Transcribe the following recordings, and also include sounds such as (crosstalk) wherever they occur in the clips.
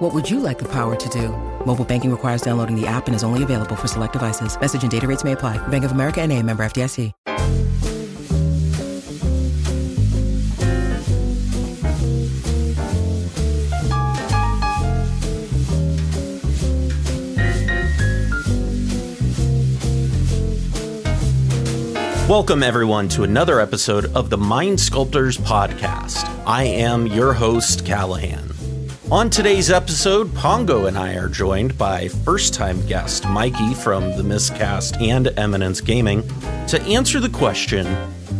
What would you like the power to do? Mobile banking requires downloading the app and is only available for select devices. Message and data rates may apply. Bank of America and a member FDIC. Welcome, everyone, to another episode of the Mind Sculptors Podcast. I am your host, Callahan. On today's episode, Pongo and I are joined by first time guest Mikey from the Miscast and Eminence Gaming to answer the question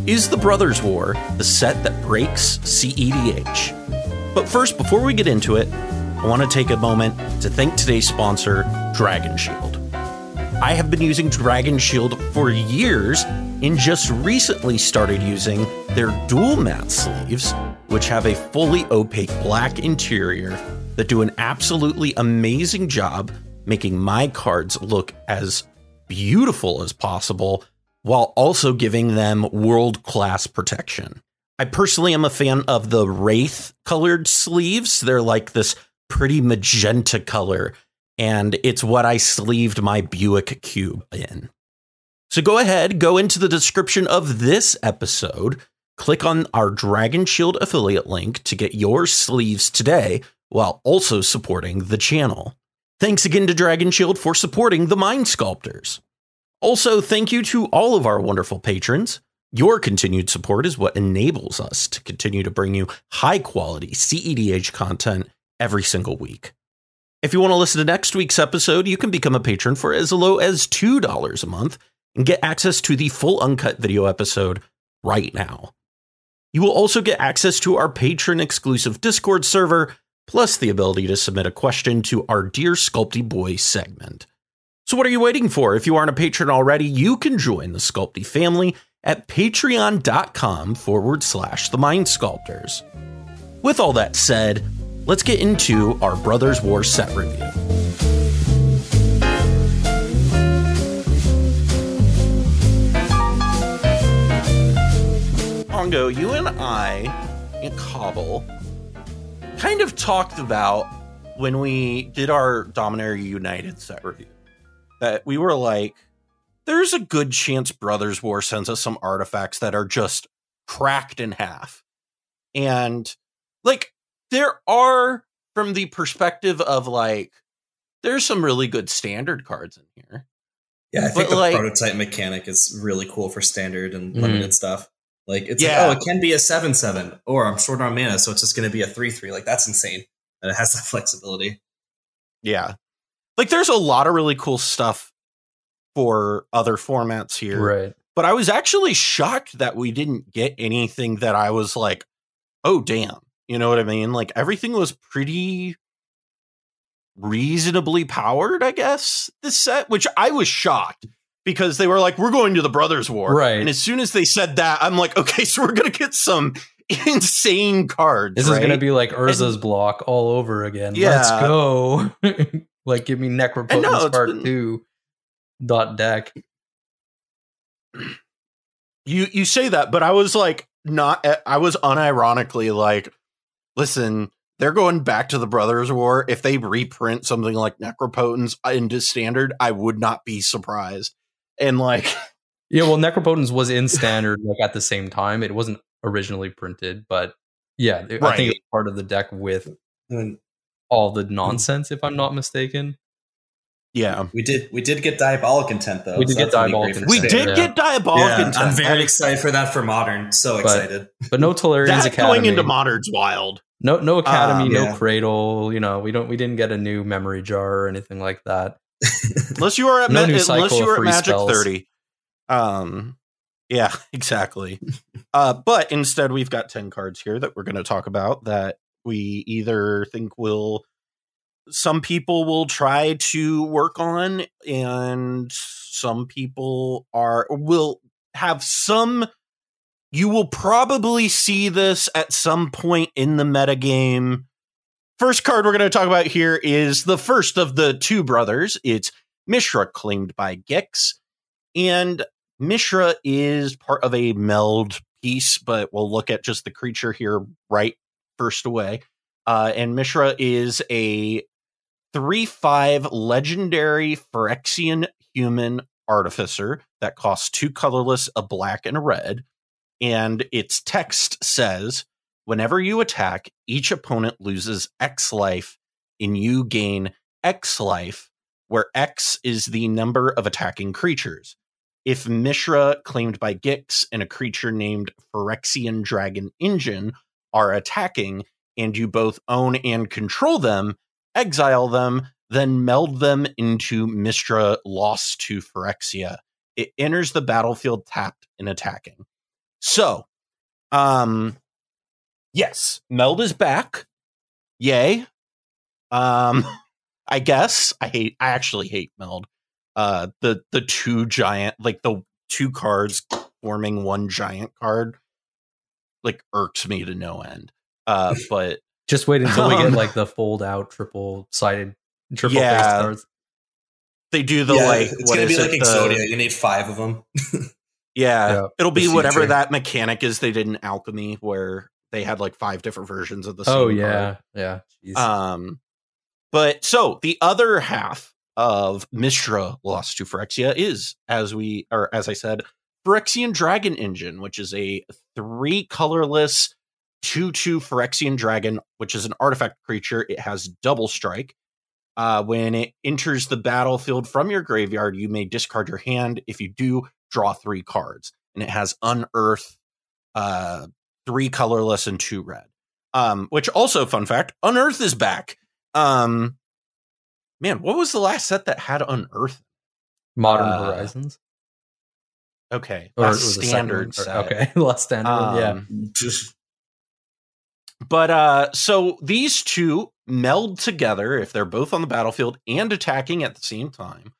Is the Brothers War the set that breaks CEDH? But first, before we get into it, I want to take a moment to thank today's sponsor, Dragon Shield. I have been using Dragon Shield for years and just recently started using their dual matte sleeves, which have a fully opaque black interior that do an absolutely amazing job making my cards look as beautiful as possible while also giving them world class protection. I personally am a fan of the Wraith colored sleeves. They're like this pretty magenta color and it's what I sleeved my Buick Cube in. So go ahead, go into the description of this episode, click on our Dragon Shield affiliate link to get your sleeves today while also supporting the channel. Thanks again to Dragon Shield for supporting the Mind Sculptors. Also, thank you to all of our wonderful patrons. Your continued support is what enables us to continue to bring you high quality CEDH content every single week. If you want to listen to next week's episode, you can become a patron for as low as $2 a month and get access to the full uncut video episode right now. You will also get access to our patron exclusive Discord server, plus the ability to submit a question to our Dear Sculpty Boy segment. So, what are you waiting for? If you aren't a patron already, you can join the Sculpty family at patreon.com forward slash the mind sculptors. With all that said, let's get into our Brothers War set review. Pongo, you and I and Cobble kind of talked about when we did our Dominaria United set review that we were like, there's a good chance Brothers War sends us some artifacts that are just cracked in half. And like, there are from the perspective of like there's some really good standard cards in here. Yeah, I think But, the like- prototype mechanic is really cool for standard and Mhm. limited stuff. Like it's Yeah. like, oh, it can be a seven seven, or I'm short on mana, so it's just going to be a three three. Like that's insane, and it has that (laughs) flexibility. Yeah. Like there's a lot of really cool stuff for other formats here. Right. But I was actually shocked that we didn't get anything that I was like, oh damn. You know what I mean? Like everything was pretty reasonably powered, I guess, this set, which I was shocked because they were like, we're going to the Brothers War. Right. And as soon as they said that, I'm like, okay, (laughs) so we're gonna get some insane cards. This is gonna be like Urza's block all over again. Yeah. Let's go. (laughs) like give me And no, Part been- Two dot deck. You you say that, but I was like not eh, I was unironically like, listen, they're going back to the Brothers War. If they reprint something like Necropotence uh, into standard, I would not be surprised. And like (laughs) Yeah, well, Necropotence was in (laughs) standard like at the same time. It wasn't originally printed, but yeah, I Right. think it's part of the deck with all the nonsense, if I'm not mistaken. Yeah. we did we did get diabolic intent though. We did so get that's gonna be Diabolic great We Intent, did yeah. get diabolic Yeah, intent. I'm very That- excited for that for modern. So But- excited. But no Tolarian's That Academy. going into modern's wild. no, no Academy, Um, no yeah. Cradle. You know, we don't, we didn't get a new memory jar or anything like that. (laughs) Unless you are at No Ma- unless you of were at Magic spells. 30. Um yeah, (laughs) exactly. uh but instead we've got 10 cards here that we're going to talk about that we either think will some people will try to work on and some people are will have some. You will probably see this at some point in the metagame. First card we're going to talk about here is the first of the two brothers. It's Mishra, claimed by Gix. And Mishra is part of a meld piece, but we'll look at just the creature here right first away. Uh, and Mishra is a 3 5 legendary Phyrexian human artificer that costs two colorless, a black, and a red. And its text says whenever you attack, each opponent loses X life, and you gain X life, where X is the number of attacking creatures. If Mishra, claimed by Gix, and a creature named Phyrexian Dragon Engine are attacking, and you both own and control them, exile them, then meld them into Mishra lost to Phyrexia. It enters the battlefield tapped and attacking. So, um, yes, meld is back. Yay. Um, (laughs) I guess I hate. I actually hate meld. Uh, the the two giant, like the two cards forming one giant card, like irks me to no end. Uh, (laughs) but Just wait until we get Um, like the fold out triple sided triple Yeah. face cards. they do the yeah, like it's what gonna be is like it? Exodia. The, You need five of them. (laughs) yeah, Yeah, it'll be whatever that mechanic is they did in Alchemy, where they had like five different versions of the same Oh card. yeah, yeah. Jeez. Um, but so the other half of Mishra Lost to Phyrexia is, as we or as I said, Phyrexian Dragon Engine, which is a three colorless two two Phyrexian Dragon, which is an artifact creature. It has double strike. Uh, when it enters the battlefield from your graveyard, you may discard your hand. If you do, draw three cards, and it has unearth, uh, three colorless and two red. Um, which also, fun fact, unearth is back. Um, man, what was the last set that had unearth? Modern uh, Horizons. Okay, Or it that's second standard set. Okay, (laughs) less standard. one, yeah. Um, But uh so these two meld together if they're both on the battlefield and attacking at the same time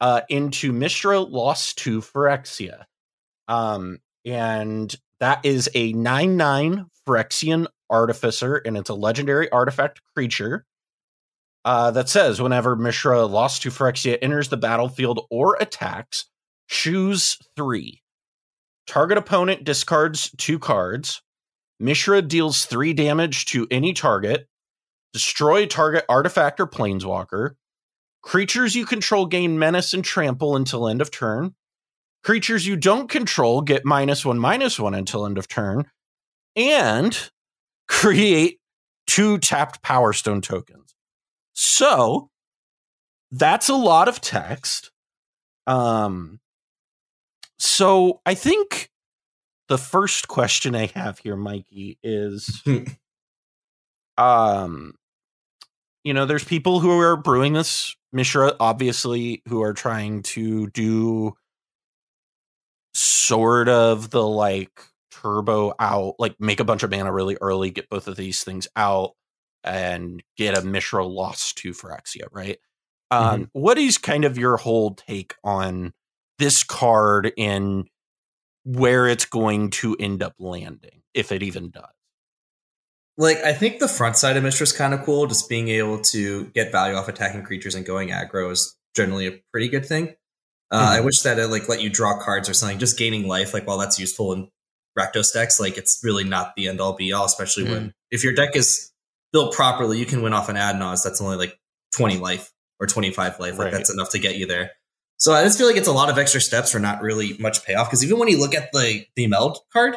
uh into Mishra Lost to Phyrexia. Um and that is a 9/9 Phyrexian artificer and it's a legendary artifact creature. Uh, that says whenever Mishra Lost to Phyrexia enters the battlefield or attacks, choose three. Target opponent discards two cards. Mishra deals three damage to any target. Destroy target artifact or planeswalker. Creatures you control gain menace and trample until end of turn. Creatures you don't control get minus one, minus one until end of turn. And (laughs) create two tapped Power Stone tokens. So that's a lot of text. Um, so I think the first question I have here, Mikey, is (laughs) um you know, there's people who are brewing this Mishra, obviously, who are trying to do sort of the like turbo out, like make a bunch of mana really early, get both of these things out, and get a Mishra Lost to Phyrexia, right? Um, what is kind of your whole take on this card and where it's going to end up landing, if it even does? Like, I think the front side of Mishra is kind of cool. Just being able to get value off attacking creatures and going aggro is generally a pretty good thing. Uh, I wish that it like let you draw cards or something. Just gaining life, like while that's useful in Rakdos decks, like it's really not the end all be all. Especially when if your deck is built properly, you can win off an Adnaz that's only like twenty life or twenty five life. Like Right. that's enough to get you there. So I just feel like it's a lot of extra steps for not really much payoff. Because even when you look at the the meld card,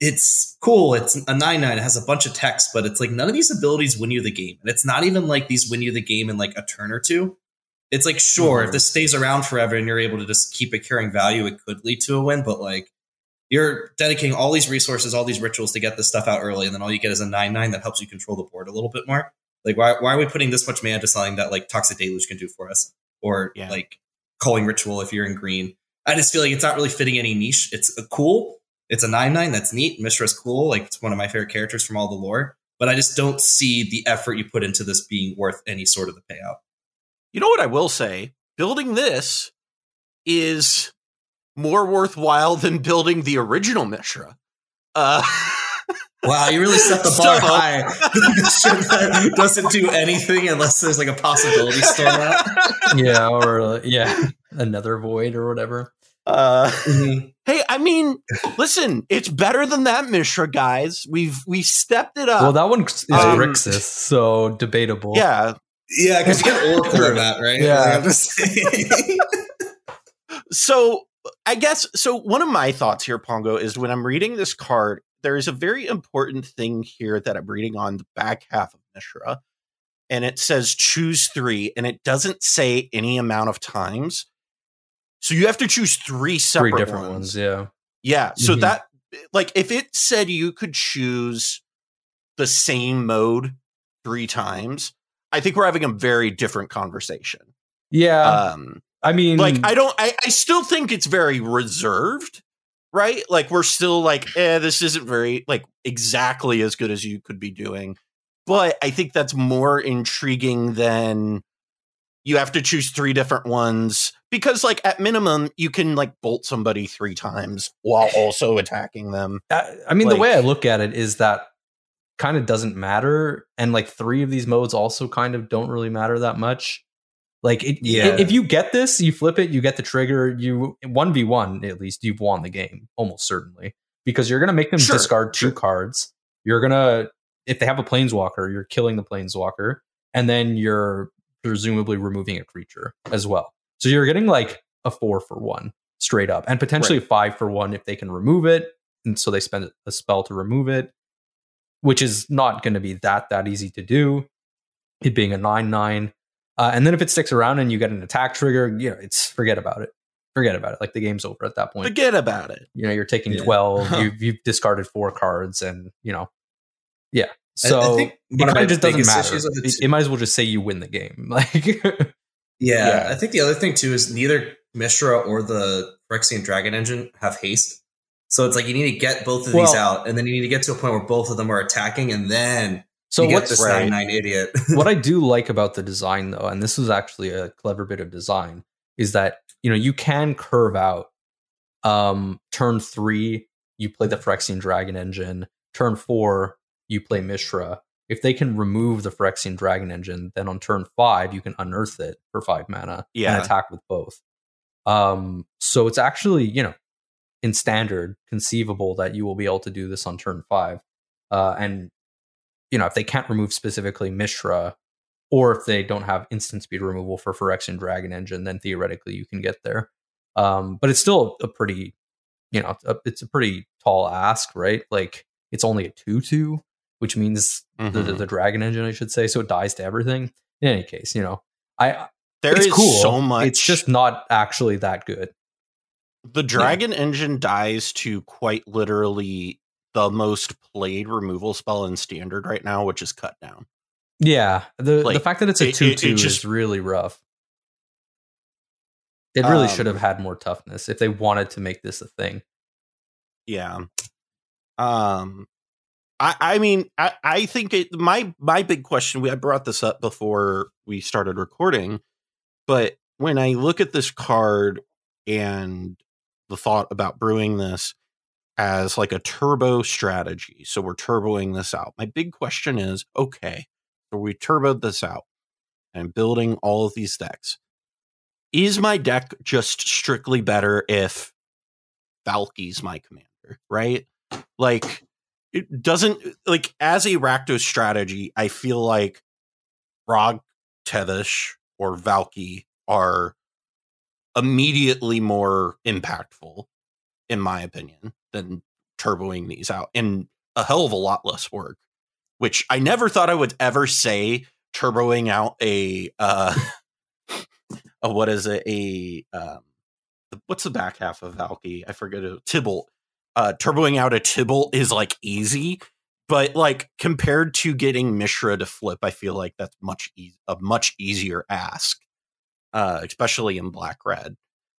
it's cool. It's a nine nine. It has a bunch of text, but it's like none of these abilities win you the game, and it's not even like these win you the game in like a turn or two. It's like sure, Mhm. if this stays around forever and you're able to just keep it carrying value, it could lead to a win. But like you're dedicating all these resources, all these rituals to get this stuff out early, and then all you get is a nine nine that helps you control the board a little bit more. Like why why are we putting this much mana to something that like Toxic Deluge can do for us, or Yeah. like Culling Ritual if you're in green? I just feel like it's not really fitting any niche. It's cool. It's a nine nine that's neat. Mishra's cool. Like it's one of my favorite characters from all the lore. But I just don't see the effort you put into this being worth any sort of the payout. You know what I will say? Building this is more worthwhile than building the original Mishra. Uh, (laughs) wow, you really set the bar So- high. (laughs) that doesn't do anything unless there's like a Possibility Storm out. yeah, or uh, yeah, another void or whatever. uh, Mhm. hey, I mean, listen, it's better than that Mishra, guys. We've we stepped it up. well, that one is um, Grixis, so debatable. yeah. Yeah, because you get Oracle in that, right? Yeah. Like, I'm just. (laughs) So I guess so. One of my thoughts here, Pongo, is when I'm reading this card, there is a very important thing here that I'm reading on the back half of Mishra, and it says choose three, and it doesn't say any amount of times. So you have to choose three three separate different ones. ones. Yeah, Yeah. So Mhm. that like if it said you could choose the same mode three times, I think we're having a very different conversation. yeah. Um I mean, like I don't I, I still think it's very reserved, right? Like we're still like, eh, this isn't very like exactly as good as you could be doing. But I think that's more intriguing than you have to choose three different ones because like at minimum you can like bolt somebody three times while (laughs) also attacking them. I, I mean, the way I look at it is that kind of doesn't matter, and like three of these modes also kind of don't really matter that much. Like, it, Yeah. i- if you get this, you flip it, you get the trigger, you one v one at least, you've won the game almost certainly because you're gonna make them Sure, discard two sure. cards. You're gonna if they have a planeswalker, you're killing the planeswalker, and then you're presumably removing a creature as well. So you're getting like a four for one straight up, and potentially a five for one if they can remove it. And so they spend a spell to remove it, which is not going to be that that easy to do. It being a nine nine, uh, and then if it sticks around and you get an attack trigger, you know, it's forget about it. Forget about it. Like the game's over at that point. Forget about it. You know, you're taking Yeah. twelve. (laughs) You've you've discarded four cards, and you know, yeah. So I think it one of kind my of just doesn't matter. it It, might as well just say you win the game. (laughs) Like, Yeah, Yeah. I think the other thing too is neither Mishra or the Phyrexian Dragon Engine have haste. So it's like you need to get both of these out, and then you need to get to a point where both of them are attacking, and then so you what's right. nine nine idiot. (laughs) what I do like about the design, though, and this was actually a clever bit of design, is that you know you can curve out. Um, turn three, you play the Phyrexian Dragon Engine. Turn four, you play Mishra. If they can remove the Phyrexian Dragon Engine, then on turn five you can unearth it for five mana Yeah. and attack with both. Um, so it's actually you know in standard conceivable that you will be able to do this on turn five, uh, and you know if they can't remove specifically Mishra, or if they don't have instant speed removal for Phyrexian Dragon Engine, then theoretically you can get there. Um, but it's still a pretty, you know, a, it's a pretty tall ask, right? Like it's only a two-two, which means the, the, Mhm. the Dragon Engine, I should say, so it dies to everything. In any case, you know, I There is cool. so much. It's just not actually that good. the dragon engine dies to quite literally the most played removal spell in standard right now, which is cut down. Yeah, the the fact that it's a it- it- two it two just- is really rough. It really should Um, have had more toughness if they wanted to make this a thing. Yeah. Um I I mean I, I think it my my big question we I brought this up before we started recording, but when I look at this card and the thought about brewing this as like a turbo strategy. So we're turboing this out. My big question is, okay, so we turboed this out and building all of these decks. Is my deck just strictly better if Valki's my commander, right? Like it doesn't like as a Rakdos strategy, I feel like Rog Tevesh or Valky are immediately more impactful, in my opinion, than turboing these out and a hell of a lot less work. Which I never thought I would ever say turboing out a uh (laughs) a what is it, a um what's the back half of Valki? I forget it. Tibalt. Uh, turboing out a Tibalt is like easy, but like compared to getting Mishra to flip, I feel like that's much e- a much easier ask, uh, especially in black red.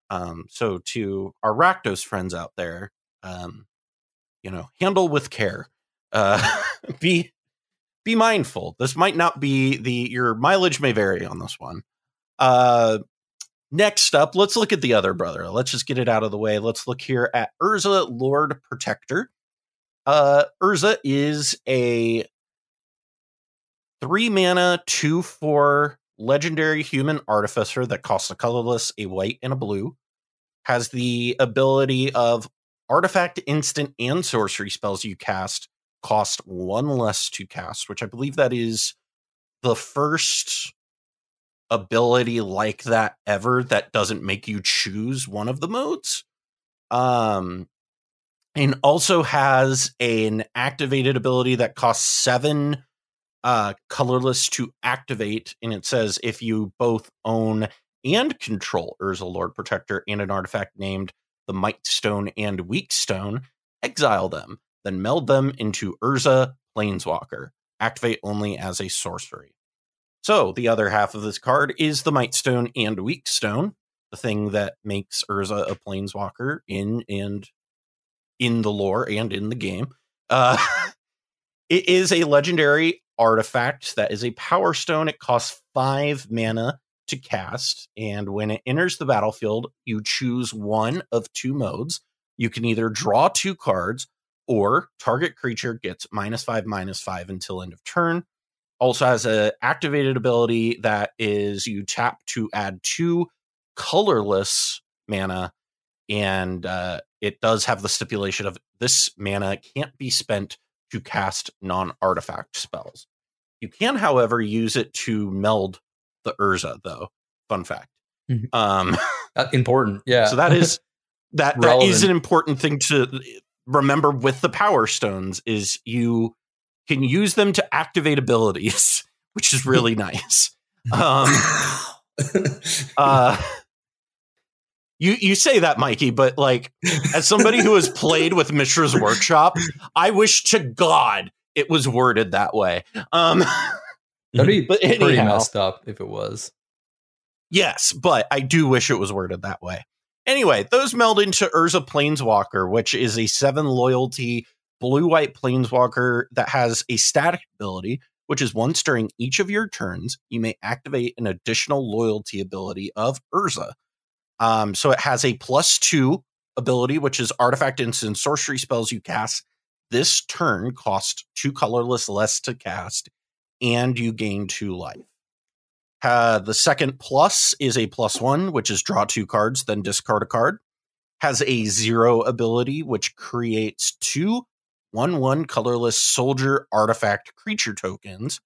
Um, so to our Rakdos friends out there, um, you know, handle with care. Uh, (laughs) be be mindful. This might not be the your mileage may vary on this one. Uh, next up, let's look at the other brother. Let's just get it out of the way. Let's look here at Urza Lord Protector. Uh, Urza is a three mana, two four legendary human artificer that costs a colorless, a white, and a blue. Has the ability of artifact, instant, and sorcery spells you cast cost one less to cast, which I believe that is the first ability like that ever that doesn't make you choose one of the modes. Um, and also has an activated ability that costs seven uh, colorless to activate. And it says if you both own and control Urza Lord Protector and an artifact named the Mightstone and Weakstone, exile them, then meld them into Urza Planeswalker. Activate only as a sorcery. So the other half of this card is the Mightstone and Weakstone, the thing that makes Urza a Planeswalker in and in the lore and in the game. Uh, (laughs) it is a legendary artifact that is a power stone. It costs five mana to cast, and when it enters the battlefield, you choose one of two modes. You can either draw two cards, or target creature gets minus five, minus five until end of turn. Also has an activated ability that is you tap to add two colorless mana, and uh, it does have the stipulation of this mana can't be spent to cast non artifact spells. You can, however, use it to meld the Urza, though. Fun fact. Mhm. Um, Uh, important. Yeah. so that is (laughs) that that is an important thing to remember with the power stones is you can use them to activate abilities, (laughs) which is really (laughs) nice. Um, (coughs) uh, you you say that, Mikey, but like as somebody who has played with Mishra's workshop, I wish to God it was worded that way. Um, That'd be (laughs) But pretty anyhow. messed up if it was. yes, but I do wish it was worded that way. Anyway, those meld into Urza Planeswalker, which is a seven loyalty blue white planeswalker that has a static ability, which is once during each of your turns, you may activate an additional loyalty ability of Urza. Um, so it has a plus two ability, which is artifact instant sorcery spells you cast this turn cost two colorless less to cast, and you gain two life. Uh, the second plus is a plus one, which is draw two cards, then discard a card. Has a zero ability, which creates two one one colorless soldier artifact creature tokens.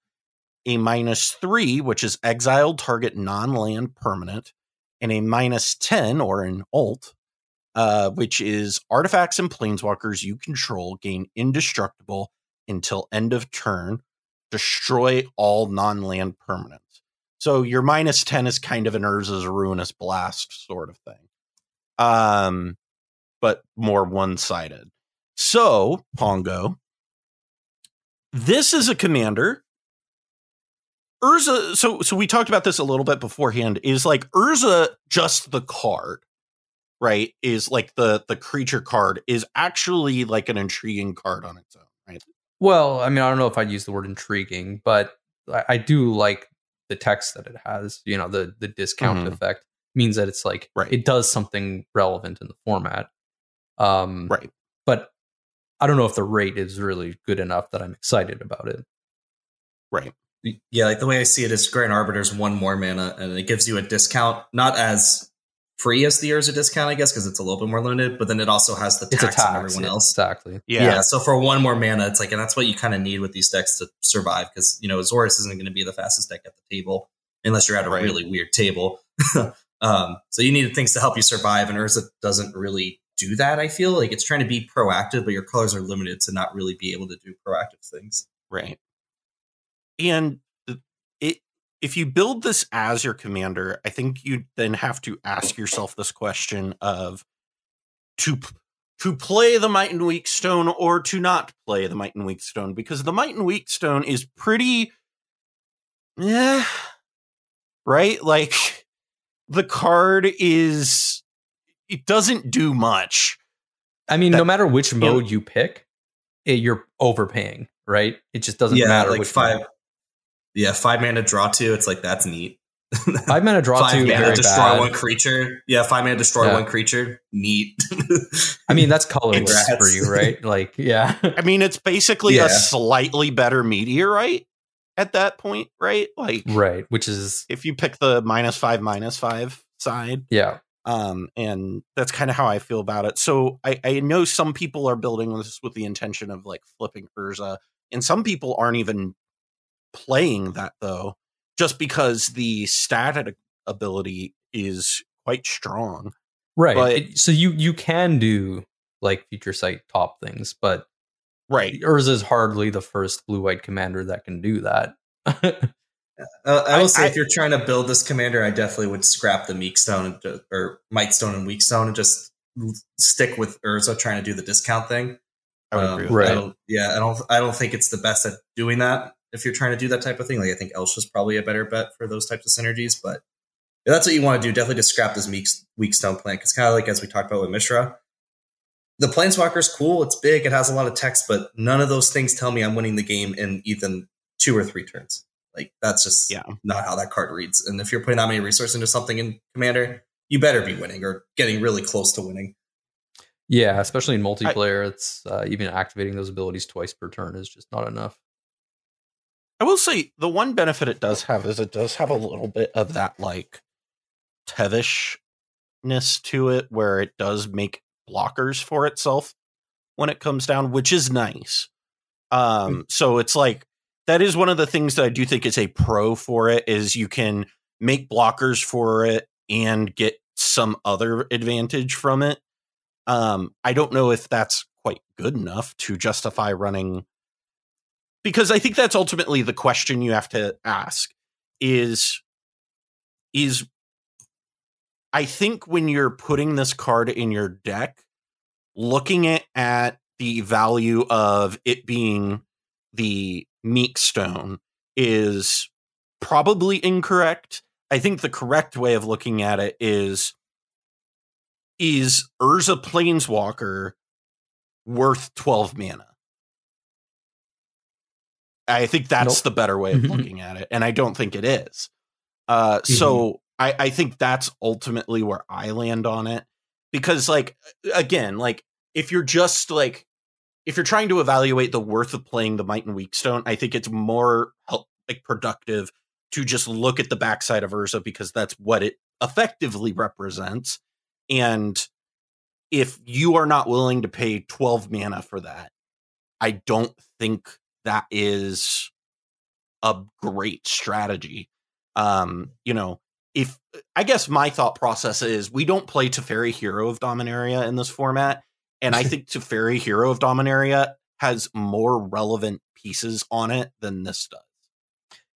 A minus three, which is exiled target non land permanent, and a minus 10 or an alt, uh, which is artifacts and planeswalkers you control gain indestructible until end of turn, destroy all non land permanents. So your minus 10 is kind of an Urza's Ruinous Blast sort of thing. Um, but more one sided. So, Pongo, this is a commander. Urza, so so we talked about this a little bit beforehand. Is like Urza just the card, right? Is like the the creature card is actually like an intriguing card on its own? Well, I mean, I don't know if I'd use the word intriguing, but I, I do like the text that it has. You know, the the discount Mhm. effect means that it's like Right. it does something relevant in the format. Um, Right. But I don't know if the rate is really good enough that I'm excited about it. Right. Yeah, like the way I see it is Grand Arbiter's one more mana, and it gives you a discount, not as free as the Urza discount, I guess, because it's a little bit more limited, but then it also has the It's a tax on everyone yeah, else. Exactly. Yeah. Yeah. so for one more mana, it's like, and that's what you kind of need with these decks to survive, because you know Azorius isn't going to be the fastest deck at the table unless you're at a Right. really weird table. (laughs) um, so you need things to help you survive, and Urza doesn't really do that. I feel like it's trying to be proactive, but your colors are limited to not really be able to do proactive things. Right. And it if you build this as your commander, I think you then have to ask yourself this question of to to play the Might and Weak Stone or to not play the Might and Weak Stone because the Might and Weak Stone is pretty yeah right like (laughs) the card is it doesn't do much I mean, That- no matter which mode you pick, it, you're overpaying, right? It just doesn't yeah, matter like which five. mode. Yeah, five mana draw two. It's like that's neat. (laughs) Five mana draw five two, mana very destroy bad. one creature. Yeah, five mana destroy Yeah. one creature. Neat. (laughs) I mean, that's colorless for you, right? (laughs) Like, yeah. I mean, it's basically Yeah. a slightly better meteorite at that point, right? Like right. Which is, if you pick the minus five, minus five side. yeah. Um, and that's kind of how I feel about it. So I, I know some people are building this with the intention of like flipping Urza, and some people aren't even playing that though, just because the static ability is quite strong. Right. But- It- so you you can do like future sight top things, but Right. Urza is hardly the first blue white commander that can do that. (laughs) Uh, I will I- say, I- if you're trying to build this commander, I definitely would scrap the Meek Stone and or Mightstone and Weakstone and just stick with Urza trying to do the discount thing. I would Um, agree with Right. I yeah, I don't. I don't think it's the best at doing that. If you're trying to do that type of thing, like I think Elsh Elsha's probably a better bet for those types of synergies. But if that's what you want to do, definitely just scrap this Meek, Weak Stone plan. Because kind of like as we talked about with Mishra, the Planeswalker is cool. It's big. It has a lot of text, but none of those things tell me I'm winning the game in even two or three turns. Like that's just Yeah. not how that card reads. And if you're putting that many resources into something in Commander, you better be winning or getting really close to winning. yeah, especially in multiplayer, it's uh, even activating those abilities twice per turn is just not enough. I will say the one benefit it does have is it does have a little bit of that like tevishness to it where it does make blockers for itself when it comes down, which is nice. Um so it's like that is one of the things that I do think is a pro for it is you can make blockers for it and get some other advantage from it. Um I don't know if that's quite good enough to justify running because I think that's ultimately the question you have to ask is is I think when you're putting this card in your deck, looking at, at the value of it being the meek stone is probably incorrect. I think the correct way of looking at it is is Urza Planeswalker worth 12 mana? I think that's Nope. the better way of Mhm. looking at it, and I don't think it is. Uh, so I, I think that's ultimately where I land on it because, like, again, like if you're just like if you're trying to evaluate the worth of playing the Might and Weak Stone, I think it's more help, like productive to just look at the backside of Urza because that's what it effectively represents. And if you are not willing to pay 12 mana for that, I don't think that is a great strategy. Um, you know, if I guess my thought process is we don't play Teferi Hero of Dominaria in this format, and I (laughs) think Teferi Hero of Dominaria has more relevant pieces on it than this does.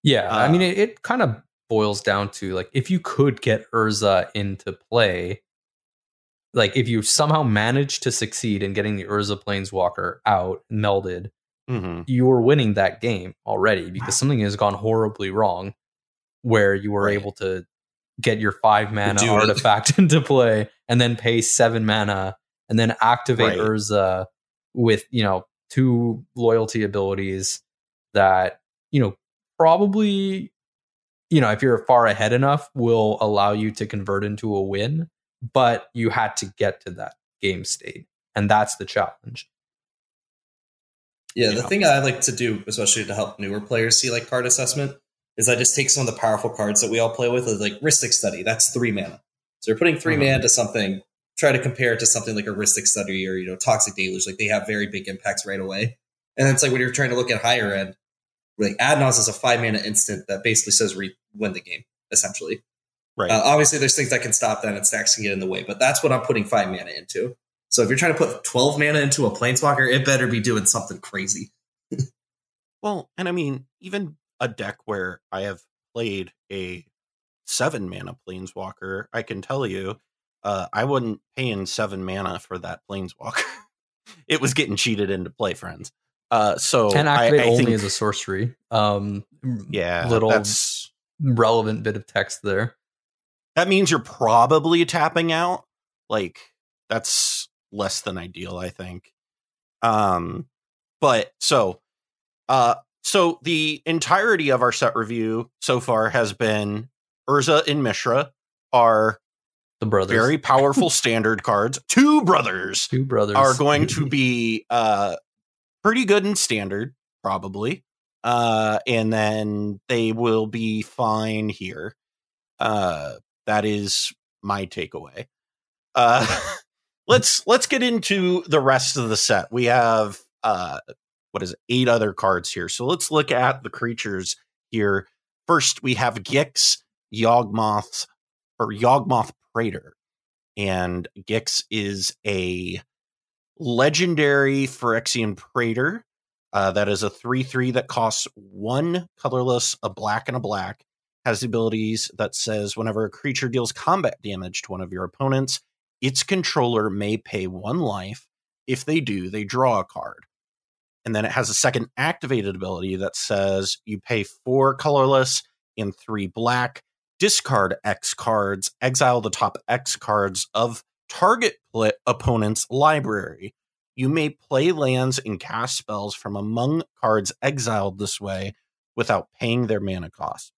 Yeah, I mean, Uh, it, it kind of boils down to like if you could get Urza into play, like if you somehow manage to succeed in getting the Urza Planeswalker out melded, Mm-hmm. you were winning that game already because something has gone horribly wrong where you were Right. able to get your five mana artifact (laughs) into play and then pay seven mana and then activate Right. Urza with, you know, two loyalty abilities that, you know, probably, you know, if you're far ahead enough, will allow you to convert into a win, but you had to get to that game state. And that's the challenge. Yeah, the know. thing I like to do, especially to help newer players see like card assessment, is I just take some of the powerful cards that we all play with, like Rhystic Study. That's three mana. So you're putting 3 Mhm. mana to something. Try to compare it to something like a Rhystic Study or you know Toxic Deluge. Like they have very big impacts right away. And it's like when you're trying to look at higher end, like Adnos is a five mana instant that basically says re- win the game essentially. Right. Uh, obviously, there's things that can stop that, and stacks can get in the way. But that's what I'm putting five mana into. So if you're trying to put 12 mana into a planeswalker, it better be doing something crazy. Well, and I mean, even a deck where I have played a seven mana planeswalker, I can tell you, uh, I wasn't paying seven mana for that planeswalker. (laughs) it was getting cheated into play, friends. Uh, so and I, activate I only think, as a sorcery. Um, yeah, little that's relevant bit of text there. that means you're probably tapping out. Like that's less than ideal, I think. Um, but so, uh, so the entirety of our set review so far has been Urza and Mishra are The brothers, very powerful standard cards. Two brothers two brothers, are going to (laughs) be uh pretty good in standard, probably. Uh and then they will be fine here. Uh that is my takeaway. Uh (laughs) let's let's get into the rest of the set. We have uh what is it, eight other cards here. So let's look at the creatures here. First, we have Gix, Yawgmoth's or Yawgmoth Praetor. And Gix is a legendary Phyrexian Praetor. Uh, that is a 3 3 that costs one colorless, a black, and a black. Has the abilities that says whenever a creature deals combat damage to one of your opponents, its controller may pay one life. If they do, they draw a card. And then it has a second activated ability that says you pay four colorless and three black, discard X cards, exile the top X cards of target pl- opponent's library. You may play lands and cast spells from among cards exiled this way without paying their mana cost.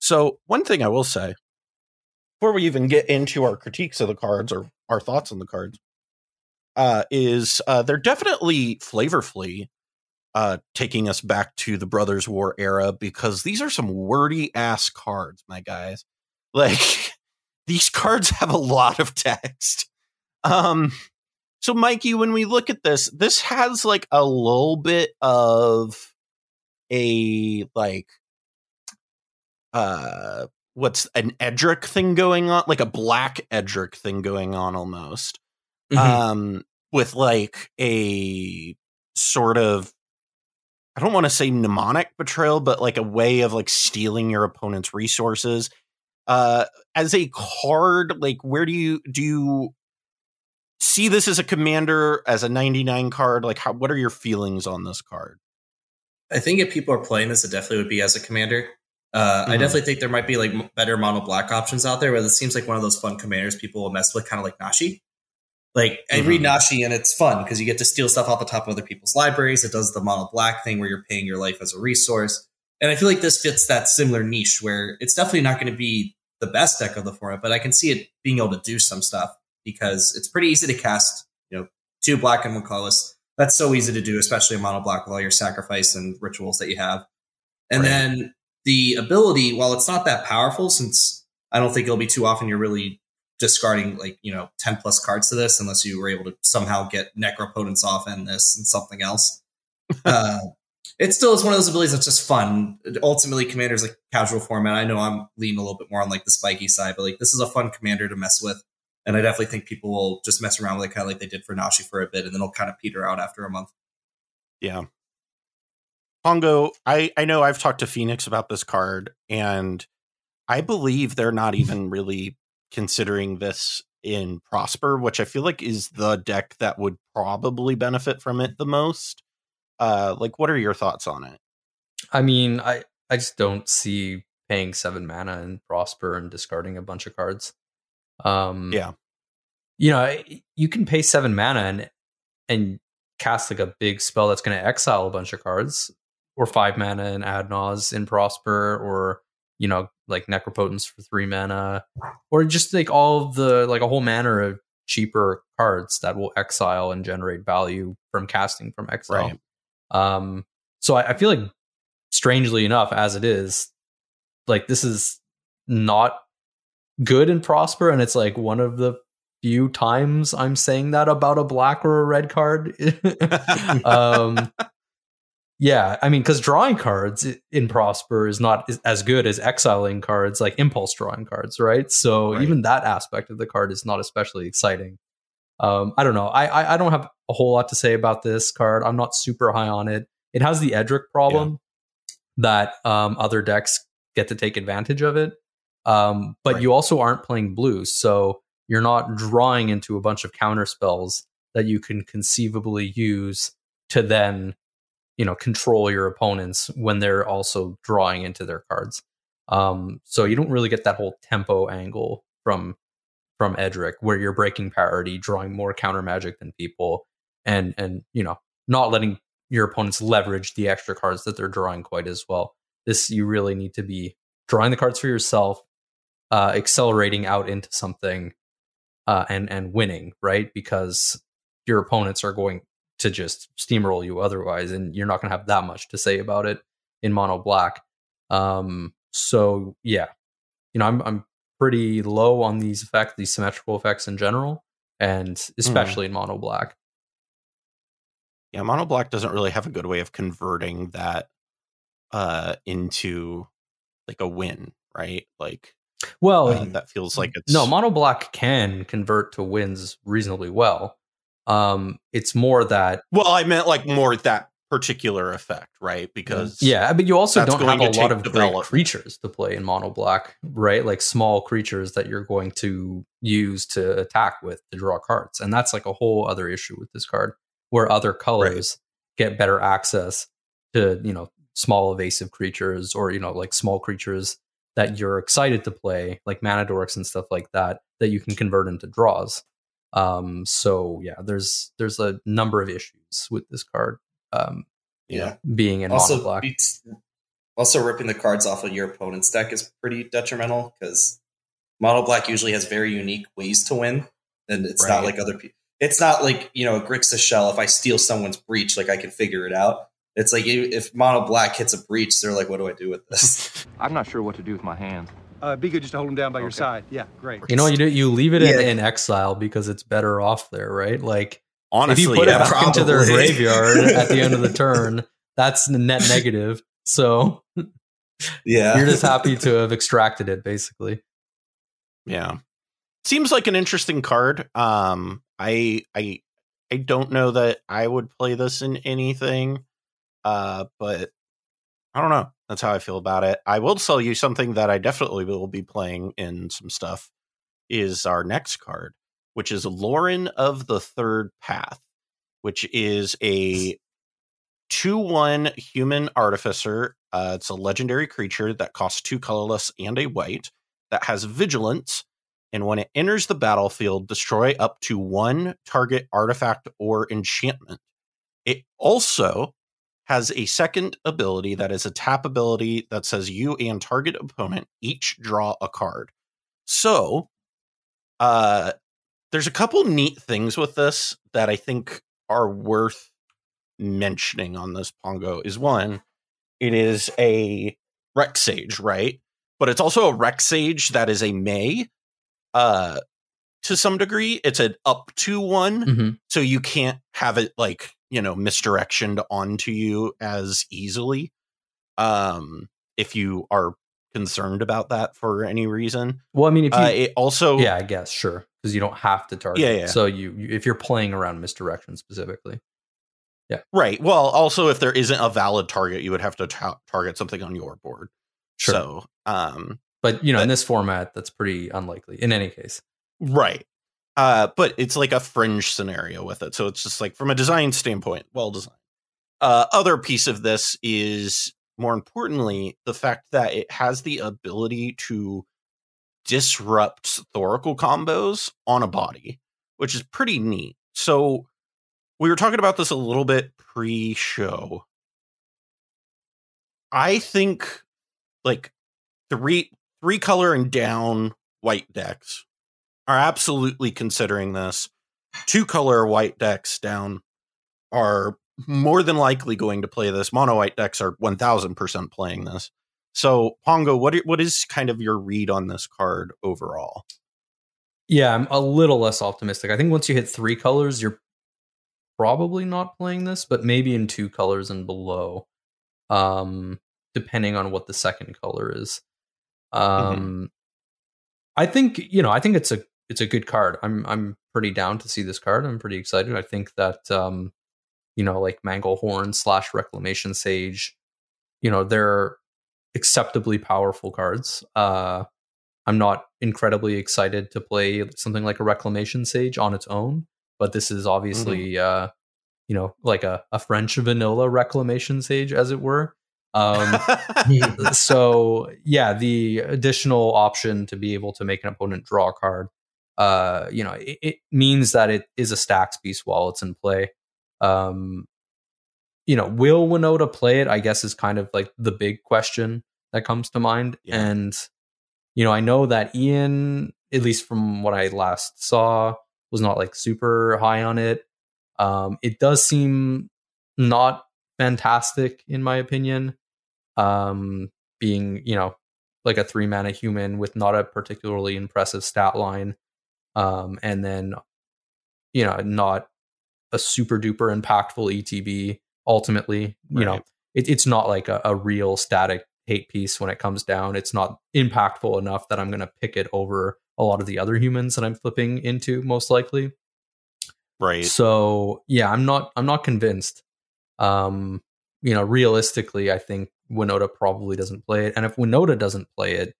So, one thing I will say before we even get into our critiques of the cards or our thoughts on the cards uh, is uh, they're definitely flavorfully uh, taking us back to the Brothers War era because these are some wordy ass cards, my guys. (laughs) Like these cards have a lot of text. Um, so Mikey, when we look at this, this has like a little bit of a like uh what's an Edric thing going on, like a black Edric thing going on almost. Mhm. Um with like a sort of I don't want to say mnemonic betrayal, but like a way of like stealing your opponent's resources. Uh as a card, like where do you do you see this as a commander as a 99 card? Like how what are your feelings on this card? I think if people are playing this, it definitely would be as a commander. Uh, I Mhm. definitely think there might be like better mono black options out there, but it seems like one of those fun commanders people will mess with, kind of like Nashi. Like I read Mhm. Nashi and it's fun because you get to steal stuff off the top of other people's libraries. It does the mono black thing where you're paying your life as a resource, and I feel like this fits that similar niche where it's definitely not going to be the best deck of the format, but I can see it being able to do some stuff because it's pretty easy to cast. You know, two black and one colorless. That's so easy to do, especially in mono black with all your sacrifice and rituals that you have. And Right. then the ability, while it's not that powerful, since I don't think it'll be too often you're really discarding like, you know, 10 plus cards to this unless you were able to somehow get necropotence off and this and something else. (laughs) uh, it still is one of those abilities that's just fun. Ultimately, commander's like casual format. I know I'm leaning a little bit more on like the spiky side, but like this is a fun commander to mess with. And I definitely think people will just mess around with it kind of like they did for Nashi for a bit, and then it'll kind of peter out after a month. Yeah. Pongo, I, I know I've talked to Fenix about this card, and I believe they're not (laughs) even really considering this in Prosper, which I feel like is the deck that would probably benefit from it the most. Uh, like, what are your thoughts on it? I mean, I I just don't see paying seven mana and prosper and discarding a bunch of cards. Um, Yeah. you know, you can pay seven mana and and cast like a big spell that's going to exile a bunch of cards, or five mana and add Nas in prosper, or you know, like necropotence for three mana, or just like all the like a whole manner of cheaper cards that will exile and generate value from casting from exile. Right. Um, so I, I feel like, strangely enough, as it is, like this is not good in Prosper, and it's like one of the few times I'm saying that about a black or a red card. (laughs) (laughs) um, yeah, I mean, because drawing cards in Prosper is not as- good as exiling cards, like impulse drawing cards, right? So Right. even that aspect of the card is not especially exciting. Um, I don't know. I, I I don't have a whole lot to say about this card. I'm not super high on it. It has the Edric problem that um, other decks get to take advantage of it. Um, but Right. you also aren't playing blue, so you're not drawing into a bunch of counter spells that you can conceivably use to then, you know, control your opponents when they're also drawing into their cards. Um, so you don't really get that whole tempo angle from from Edric, where you're breaking parity, drawing more counter magic than people, and and you know, not letting your opponents leverage the extra cards that they're drawing quite as well. This you really need to be drawing the cards for yourself, uh, accelerating out into something uh, and and winning, right? Because your opponents are going to just steamroll you otherwise, and you're not going to have that much to say about it in mono black. Um, so yeah, you know, I'm I'm pretty low on these effects, these symmetrical effects in general, and especially mm. in mono black. Yeah, mono black doesn't really have a good way of converting that uh into like a win, right? Like well, that feels like it's no mono black can convert to wins reasonably well. Um, it's more that well, I meant like more that particular effect, right? Because yeah, but you also don't have a lot of great creatures to play in mono black, right? Like small creatures that you're going to use to attack with to draw cards, and that's like a whole other issue with this card, where other colors right. get better access to you know small evasive creatures or you know like small creatures that you're excited to play, like mana dorks and stuff like that, that you can convert into draws. Um, so yeah, there's there's a number of issues with this card. Um, yeah, being in also mono black. Also, ripping the cards off of your opponent's deck is pretty detrimental because mono black usually has very unique ways to win, and it's right. not like other people. It's not like you know Grixis shell. If I steal someone's breach, like I can figure it out. It's like if mono black hits a breach, they're like, "What do I do with this?" (laughs) I'm not sure what to do with my hands. Uh, be good just to hold them down by okay. your side. Yeah, great. You know, you do, you leave it yeah. in, in, exile because it's better off there, right? Like, honestly, if you put yeah, it back probably. into their graveyard at the end of the (laughs) turn, that's net negative. So, yeah, you're just happy to have extracted it, basically. Yeah, seems like an interesting card. Um, I I I don't know that I would play this in anything. Uh, but I don't know. That's how I feel about it. I will tell you something that I definitely will be playing in some stuff is our next card, which is Loran of the Third Path, which is a 2 1 human artificer. Uh, it's a legendary creature that costs two colorless and a white that has vigilance. And when it enters the battlefield, destroy up to one target artifact or enchantment. It also has a second ability that is a tap ability that says you and target opponent each draw a card. So, uh, there's a couple neat things with this that I think are worth mentioning on this Pongo. Is one, it is a Rec Sage, right? But it's also a Rec Sage that is a May. Uh, to some degree, it's an up to one, mm-hmm. so you can't have it like you know misdirectioned onto you as easily um if you are concerned about that for any reason well i mean if you uh, it also yeah i guess sure because you don't have to target yeah, yeah. so you, you if you're playing around misdirection specifically yeah right well also if there isn't a valid target you would have to ta- target something on your board sure. so um but you know but, in this format that's pretty unlikely in any case right uh, but it's like a fringe scenario with it. So it's just like from a design standpoint, well designed. Uh, other piece of this is more importantly the fact that it has the ability to disrupt Thoracle combos on a body, which is pretty neat. So we were talking about this a little bit pre-show. I think like three three color and down white decks are absolutely considering this. Two color white decks down are more than likely going to play this. Mono white decks are 1000% playing this. So, Pongo, what what is kind of your read on this card overall? Yeah, I'm a little less optimistic. I think once you hit three colors, you're probably not playing this, but maybe in two colors and below, um, depending on what the second color is. Mm-hmm. Um, mm-hmm. I think you know, I think it's a it's a good card. I'm I'm pretty down to see this card. I'm pretty excited. I think that um, you know, like Manglehorn slash Reclamation Sage, you know, they're acceptably powerful cards. Uh, I'm not incredibly excited to play something like a Reclamation Sage on its own, but this is obviously mm-hmm. uh, you know, like a, a French vanilla Reclamation Sage, as it were. Um, (laughs) so yeah, the additional option to be able to make an opponent draw a card uh, you know, it, it, means that it is a stacks piece while it's in play. Um, you know, will Winota play it? I guess is kind of like the big question that comes to mind. Yeah. And you know, I know that Ian, at least from what I last saw, was not like super high on it. Um, it does seem not fantastic in my opinion. Um, being you know like a three mana human with not a particularly impressive stat line, um, and then you know not a super duper impactful ETB. Ultimately, you know, it, it's not like a, a real static hate piece when it comes down. It's not impactful enough that I'm going to pick it over a lot of the other humans that I'm flipping into, most likely. Right. So yeah, I'm not I'm not convinced. Um, you know, realistically, I think Winota probably doesn't play it, and if Winota doesn't play it,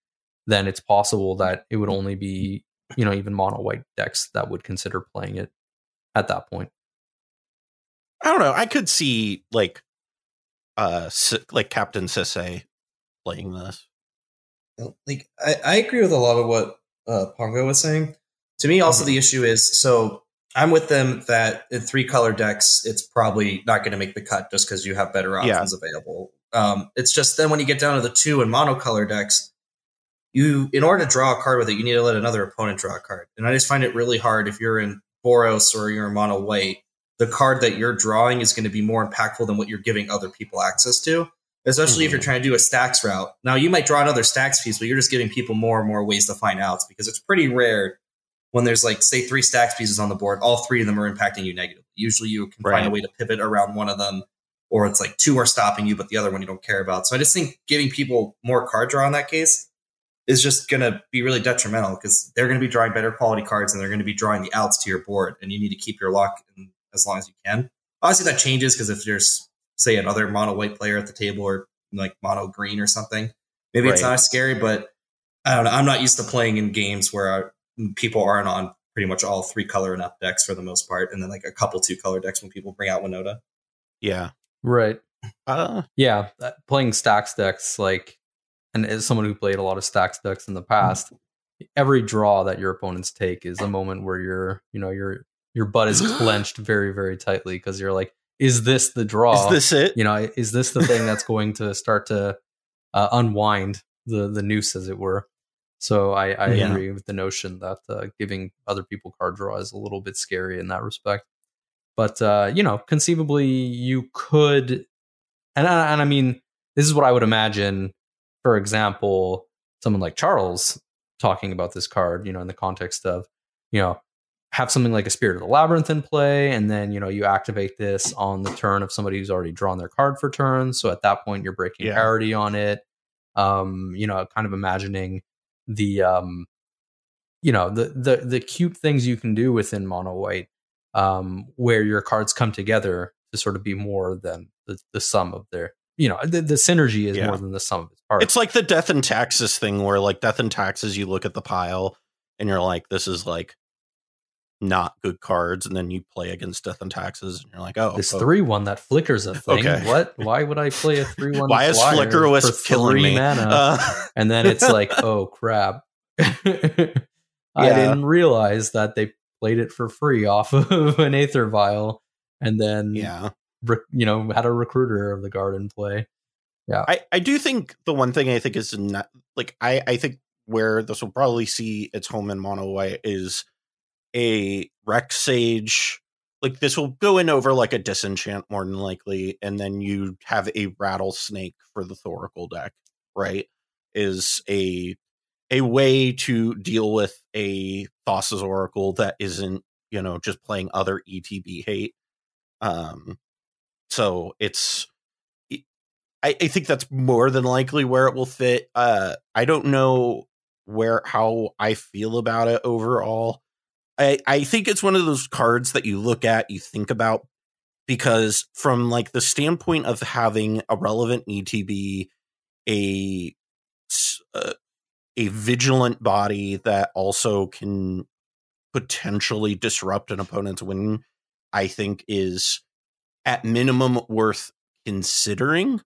then it's possible that it would only be you know even mono white decks that would consider playing it at that point. I don't know. I could see like uh like Captain Sisay playing this. like I, I agree with a lot of what uh, Pongo was saying. To me, also Mhm. the issue is so I'm with them that in three color decks, it's probably not going to make the cut just because you have better Yeah. options available. Um, it's just then when you get down to the two and monocolor decks, you in order to draw a card with it, you need to let another opponent draw a card. And I just find it really hard if you're in Boros or you're in mono white. The card that you're drawing is going to be more impactful than what you're giving other people access to especially if you're Mhm. trying to do a stacks route. Now you might draw another stacks piece, but you're just giving people more and more ways to find outs because it's pretty rare when there's like say three stacks pieces on the board, all three of them are impacting you negatively. Usually you can find a way to pivot around one of them, or it's like two are stopping you, but the other one you don't care about. So I just think giving people more card draw in that case is just going to be really detrimental because they're going to be drawing better quality cards and they're going to be drawing the outs to your board, and you need to keep your luck in as long as you can. Obviously, that changes because if there's say another mono white player at the table or like mono green or something, maybe it's not as scary. But I don't know. I'm not used to playing in games where I, people aren't on pretty much all three color and up decks for the most part, and then like a couple two color decks when people bring out Winota. Yeah. Right. Uh Yeah, playing stacks decks like, and as someone who played a lot of stacks decks in the past, every draw that your opponents take is a moment where your you know your your butt is (gasps) clenched very very tightly because you're like, is this the draw? is this it? you know, is this the thing that's going (laughs) to start to uh, unwind the the noose, as it were? So I, I Yeah. agree with the notion that uh, giving other people card draw is a little bit scary in that respect. But uh, you know, conceivably, you could, and I, and I mean, this is what I would imagine. For example, someone like Charles talking about this card, you know, in the context of, you know, have something like a Spirit of the Labyrinth in play, and then you know you activate this on the turn of somebody who's already drawn their card for turn. So at that point, you're breaking Yeah. parity on it. Um, you know, kind of imagining the um, you know, the the the cute things you can do within mono white, um, where your cards come together to sort of be more than the, the sum of their, you know, the, the synergy is Yeah. more than the sum of its parts. It's like the death and taxes thing where like death and taxes you look at the pile and you're like this is like not good cards and then you play against death and taxes and you're like oh this three one that flickers a (laughs) thing. Okay. What? Why would I play a (laughs) three one? why is flicker was killing me Mana? Uh, and then it's like, (laughs) oh crap. I didn't realize that they played it for free off of an Aether vial, and then yeah you know had a recruiter of the garden play. Yeah, I, I do think the one thing I think is not like I, I think where this will probably see its home in mono white is a Rec Sage. Like this will go in over like a disenchant more than likely, and then you have a rattlesnake for the Thoracle deck, right? Is a a way to deal with a Thassa's Oracle that isn't, you know, just playing other ETB hate. Um so it's I, I think that's more than likely where it will fit. Uh, I don't know where how I feel about it overall. I I think it's one of those cards that you look at, you think about, because from like the standpoint of having a relevant ETB, a uh, a vigilant body that also can potentially disrupt an opponent's win, I think is at minimum worth considering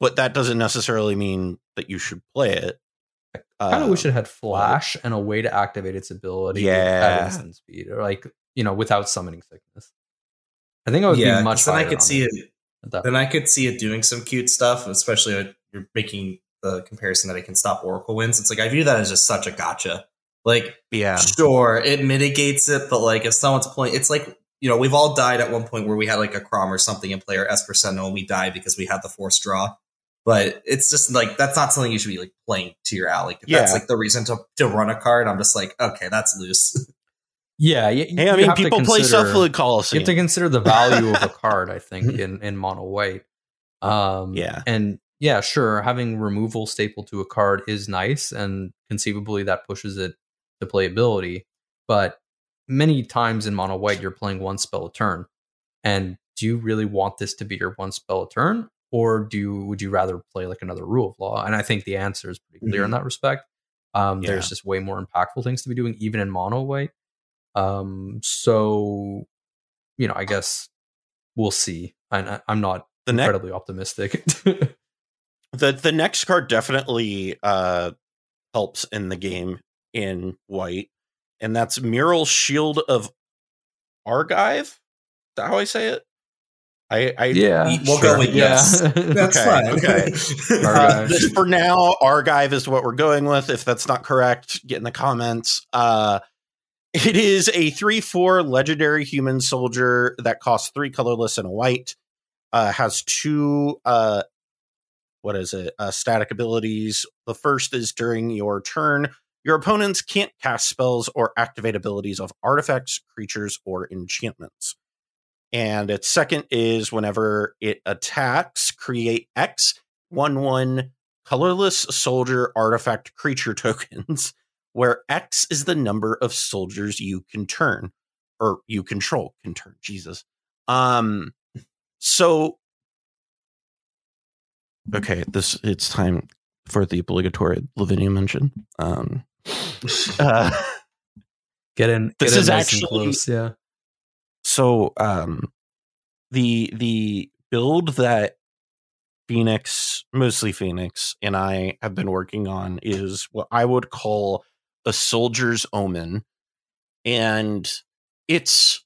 but that doesn't necessarily mean that you should play it. I kind of wish Um, it had flash and a way to activate its ability Yeah. at instant speed, or like you know without summoning sickness. I think I would yeah, be much. then I could see it Then I could see it doing some cute stuff, especially if you're making the comparison that it can stop Oracle wins. It's like I view that as just such a gotcha. Like, Yeah. sure, it mitigates it, but like if someone's playing, it's like you know we've all died at one point where we had like a Kraum or something in player Esper Sentinel and we die because we had the force draw. But it's just like that's not something you should be like playing to your ally. If that's like the reason to to run a card. I'm just like, okay, that's loose. (laughs) Yeah, y- Hey, I mean, have to people play consider- Suffolk You have to consider the value of a (laughs) card, I think, in, in mono white. Um, Yeah. And yeah, sure, having removal staple to a card is nice, and conceivably that pushes it to playability. But many times in mono white, you're playing one spell a turn. And do you really want this to be your one spell a turn? Or do you, would you rather play like another rule of law? And I think the answer is pretty clear in that respect. Um, Yeah. There's just way more impactful things to be doing, even in mono white. Um, so you know, I guess we'll see. I, I'm not the incredibly optimistic. (laughs) the the next card definitely uh helps in the game in white, and that's Myrel Shield of Argive. Is that how I say it? I I We'll go with yes. (laughs) That's Okay, fine. okay. (laughs) Uh, just for now, Argive is what we're going with. If that's not correct, get in the comments. Uh, it is a 3 4 legendary human soldier that costs three colorless and a white. Uh, has two, uh, what is it, uh, static abilities. The first is during your turn, your opponents can't cast spells or activate abilities of artifacts, creatures, or enchantments. And its second is whenever it attacks, create X one one colorless soldier artifact creature (laughs) tokens, where X is the number of soldiers you can turn or you control can turn. Jesus. Um so okay, this it's time for the obligatory Lavinia mention. Um uh, get in. This get in is nice actually- close. Yeah. so um the the build that Fenix mostly Fenix and i have been working on is what i would call a soldier's omen and it's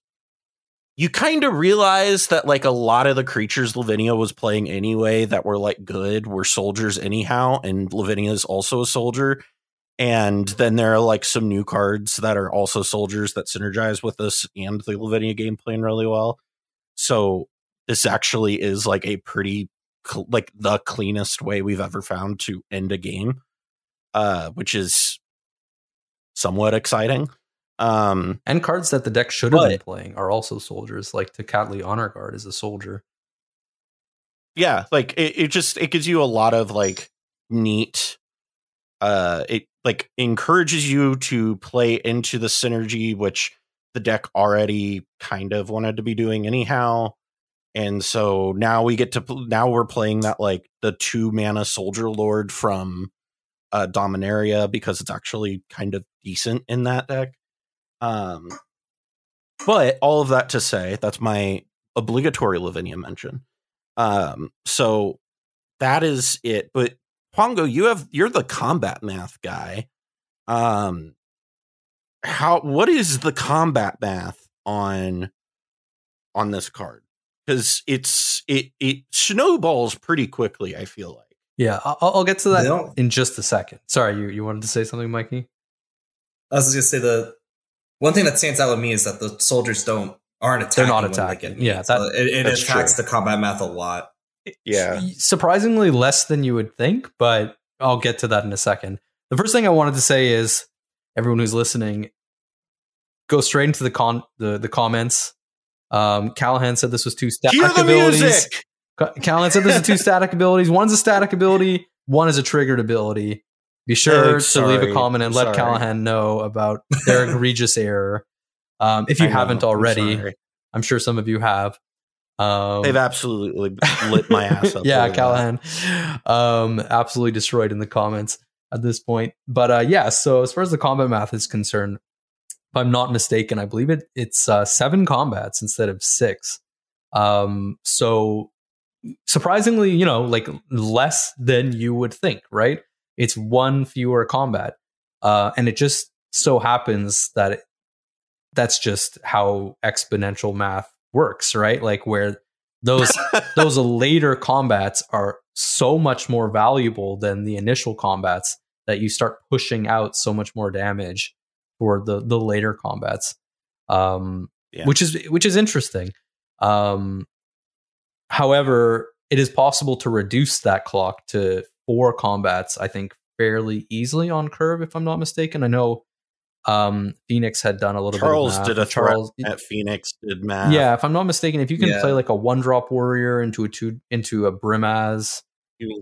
you kind of realize that like a lot of the creatures lavinia was playing anyway that were like good were soldiers anyhow and lavinia is also a soldier and then there are like some new cards that are also soldiers that synergize with this and the Lavinia game plan really well. So this actually is like a pretty cl- like the cleanest way we've ever found to end a game, uh, which is somewhat exciting. Um, And cards that the deck should have been playing are also soldiers. Like Tecatli Honor Guard is a soldier. yeah, like it, it just it gives you a lot of like neat uh it like encourages you to play into the synergy which the deck already kind of wanted to be doing anyhow. And so now we get to now we're playing that like the two mana soldier lord from uh dominaria because it's actually kind of decent in that deck. Um but all of that to say that's my obligatory lavinia mention. Um so that is it but pongo you have you're the combat math guy um how what is the combat math on on this card because it's it it snowballs pretty quickly i feel like Yeah, I'll, I'll get to that They in just a second. Sorry, you, you wanted to say something, Mikey? I was just gonna say the one thing that stands out with me is that the soldiers don't aren't attacking. They're not attacking. Yeah, hit. So that- it, it attacks true. the combat math a lot. Yeah surprisingly less than you would think, but I'll get to that in a second. The first thing I wanted to say is everyone who's listening, go straight into the con the, the comments. Um, Callahan said this was two static abilities. music! Callahan said this is two (laughs) static abilities. One's a static ability, one is a triggered ability. Be sure Oh, to leave a comment and let Sorry. Callahan know about their (laughs) egregious error. Um, if you I haven't I'm already. I'm sure some of you have. Um, they've absolutely lit my ass up (laughs) yeah. Callahan, um, absolutely destroyed in the comments at this point. But uh, yeah, so as far as the combat math is concerned, if I'm not mistaken, I believe it it's uh, seven combats instead of six. Um, so surprisingly, you know, like less than you would think, right? It's one fewer combat, uh, and it just so happens that it, that's just how exponential math works, right? Like where those (laughs) those later combats are so much more valuable than the initial combats that you start pushing out so much more damage for the the later combats um Yeah. which is which is interesting um however it is possible to reduce that clock to four combats i think fairly easily on curve if i'm not mistaken i know um Fenix had done a little Charles bit of math. did a charles at Fenix did math. yeah, if I'm not mistaken, if you can Yeah. play like a one drop warrior into a two into a Brimaz,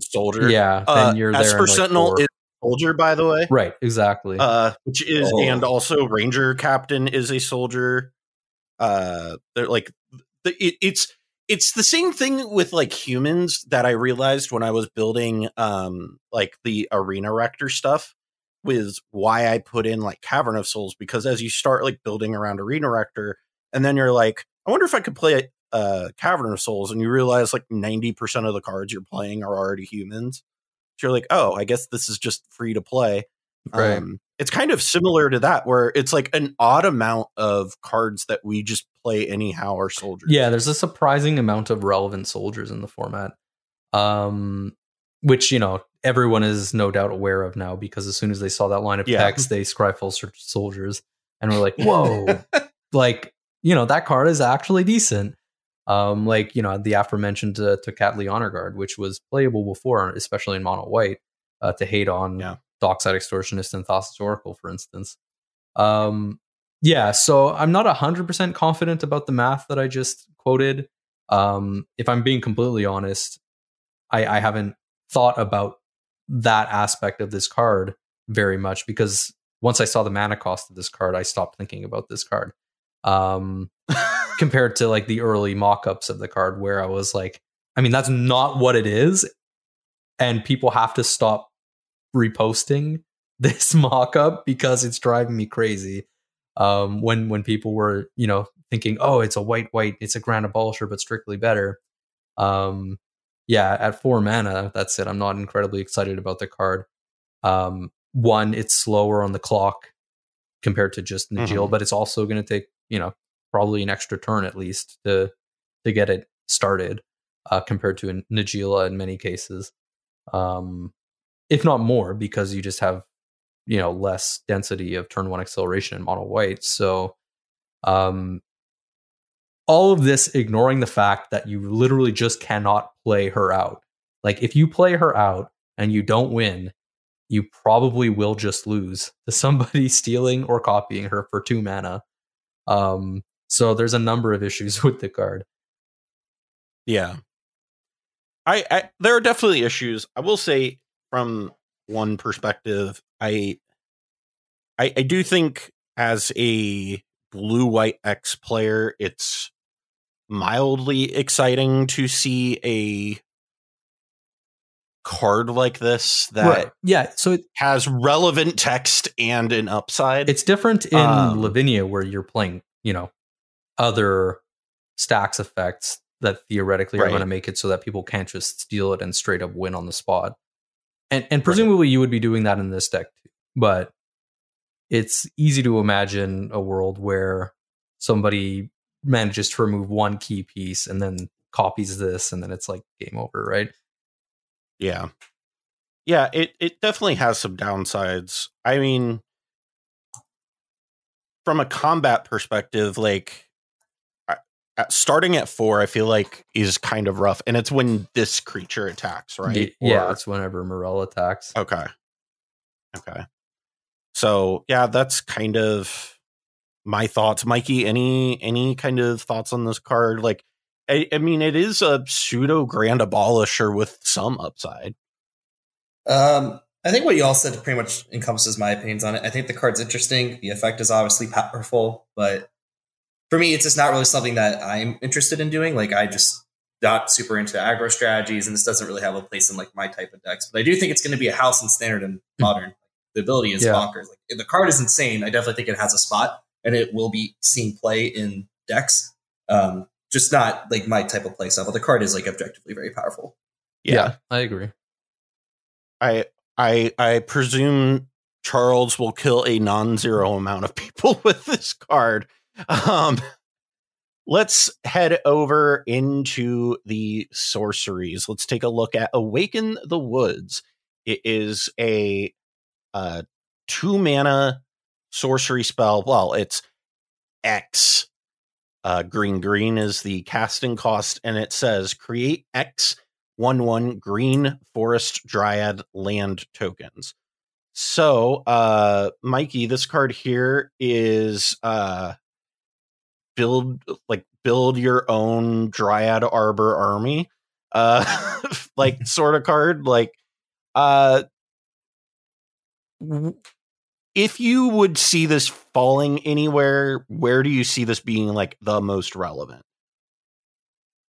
soldier. yeah, Uh, then you're there. Esper in, like, Sentinel four. is soldier, by the way. right, exactly. Uh, which is Oh. and also Ranger Captain is a soldier. Uh, they're like it, it's it's the same thing with like humans that I realized when I was building um like the arena rector stuff with why I put in like Cavern of Souls because as you start like building around arena rector and then you're like I wonder if I could play uh Cavern of Souls and you realize like 90% of the cards you're playing are already humans. So you're like, "Oh, I guess this is just free to play." Right. Um, it's kind of similar to that, where it's like an odd amount of cards that we just play anyhow are soldiers. yeah, there's a surprising amount of relevant soldiers in the format, um, which you know everyone is no doubt aware of now because as soon as they saw that line of Yeah. text, they Scryfall soldiers and we're like, whoa, (laughs) like you know that card is actually decent. Um, like you know the aforementioned uh, to Cat Honor Guard, which was playable before, especially in mono white, uh, to hate on Yeah. Dockside Extortionist and Thassa's Oracle, for instance. Um, yeah, so I'm not hundred percent confident about the math that I just quoted. Um, if I'm being completely honest, I, I haven't thought about that aspect of this card very much because once I saw the mana cost of this card, I stopped thinking about this card. Um, (laughs) compared to like the early mock-ups of the card where I was like, I mean, that's not what it is. And people have to stop reposting (laughs) this mock-up because it's driving me crazy. Um, when when people were, you know, thinking, oh, it's a white white, it's a grand abolisher, but strictly better. Um, yeah, at four mana, that's it. I'm not incredibly excited about the card. Um, one, it's slower on the clock compared to just Najeela, Mhm. but it's also going to take, you know, probably an extra turn at least to to get it started uh, compared to a Najeela in many cases, um, if not more, because you just have you know less density of turn one acceleration in mono white. So, um, all of this ignoring the fact that you literally just cannot play her out. Like if you play her out and you don't win, you probably will just lose to somebody (laughs) stealing or copying her for two mana. Um, so there's a number of issues (laughs) with the card. Yeah. I, I there are definitely issues. I will say from one perspective, I I, I do think as a blue white X player, it's mildly exciting to see a card like this that Yeah. So it, has relevant text and an upside. it's different in Um, Lavinia where you're playing, you know, other stacks effects that theoretically are going to make it so that people can't just steal it and straight up win on the spot. And and presumably you would be doing that in this deck too. But it's easy to imagine a world where somebody manages to remove one key piece and then copies this and then it's like game over, right? Yeah. Yeah, it, it definitely has some downsides. I mean, from a combat perspective, like uh, starting at four, I feel like is kind of rough. And it's when this creature attacks, right? Yeah, Or- it's whenever Myrel attacks. Okay. Okay. So yeah, that's kind of my thoughts. Mikey, any any kind of thoughts on this card? Like I, I mean, it is a pseudo grand abolisher with some upside. Um, I think what you all said pretty much encompasses my opinions on it. I think the card's interesting. The effect is obviously powerful, but for me, it's just not really something that I'm interested in doing. Like, I just not super into aggro strategies, and this doesn't really have a place in like my type of decks. But I do think it's going to be a house in standard and modern. The ability is Yeah. bonkers. Like, the card is insane. I definitely think it has a spot, and it will be seen play in decks. Um, just not like my type of play style. But the card is like objectively very powerful. Yeah. I agree. I I I presume Charles will kill a non-zero amount of people (laughs) with this card. Um let's head over into the sorceries. Let's take a look at Awaken the Woods. It is a uh, two mana sorcery spell. Well, it's X. Uh, green green is the casting cost, and it says create X one one green forest dryad land tokens. So, uh, Mikey, this card here is uh, build like build your own dryad arbor army, uh, (laughs) like (laughs) sort of card. Like, uh, if you would see this falling anywhere, where do you see this being like the most relevant?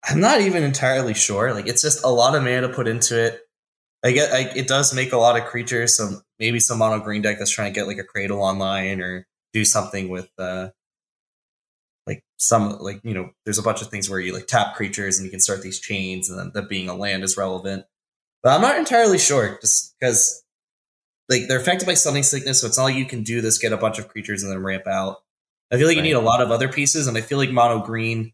I'm not even entirely sure. Like it's just a lot of mana put into it. I get I, it does make a lot of creatures. So maybe some mono green deck that's trying to get like a cradle online or do something with uh like some like you know there's a bunch of things where you like tap creatures and you can start these chains and then that being a land is relevant. But I'm not entirely sure just because like they're affected by summoning sickness, so it's not like you can do this, get a bunch of creatures and then ramp out. I feel like Right. you need a lot of other pieces, and I feel like mono green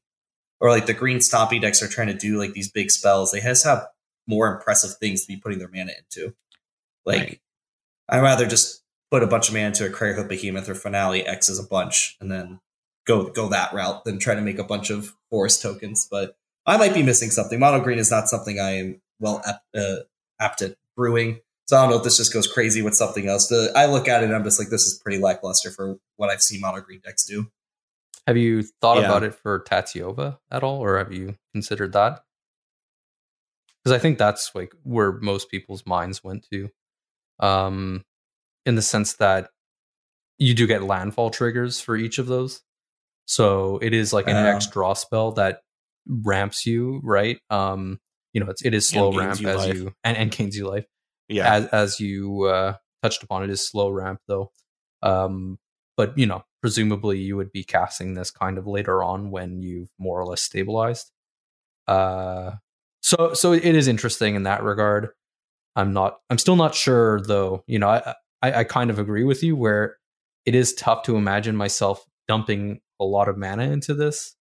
or like the green stompy decks are trying to do like these big spells. They just have more impressive things to be putting their mana into. Like Right. I'd rather just put a bunch of mana into a Craterhoof Behemoth or Finale X as a bunch and then go go that route than try to make a bunch of forest tokens. But I might be missing something. Mono green is not something I am well ap- uh, apt at brewing. So I don't know if this just goes crazy with something else. The, I look at it and I'm just like, this is pretty lackluster for what I've seen mono green decks do. Have you thought Yeah. about it for Tatyova at all, or have you considered that? Because I think that's like where most people's minds went to, um, in the sense that you do get landfall triggers for each of those. So it is like an Oh. X draw spell that ramps you, right? Um, you know, it's it is slow ramp you as life. you and, and gains you life Yeah, as as you uh, touched upon, it is slow ramp though. Um, but you know, presumably you would be casting this kind of later on when you've more or less stabilized. Uh, so so it is interesting in that regard. I'm not. I'm still not sure though. You know, I I, I kind of agree with you where it is tough to imagine myself dumping a lot of mana into this,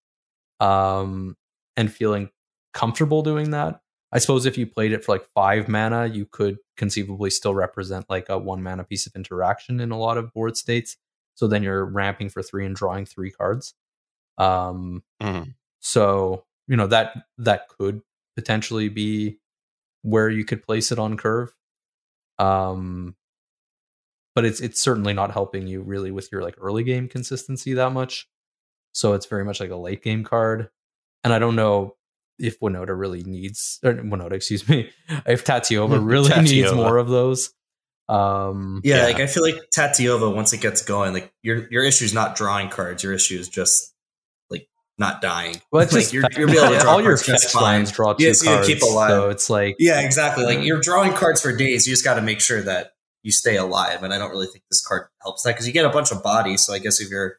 um, and feeling comfortable doing that. I suppose if you played it for like five mana, you could conceivably still represent like a one mana piece of interaction in a lot of board states. So then you're ramping for three and drawing three cards. Um, Mhm. so you know that that could potentially be where you could place it on curve. Um, but it's it's certainly not helping you really with your like early game consistency that much. So it's very much like a late game card. And I don't know if Winota really needs or Winota, excuse me, (laughs) if Tatyova (laughs) really needs more of those. Um Yeah, Yeah. like I feel like Tatyova, once it gets going, like your your issue is not drawing cards. Your issue is just like not dying. well, it's (laughs) like just you're, you're able to draw all your fetch lands draw two Yeah, so you cards. keep alive. So it's like Yeah, exactly. Like you're drawing cards for days. You just got to make sure that you stay alive. And I don't really think this card helps that because you get a bunch of bodies. So I guess if you're,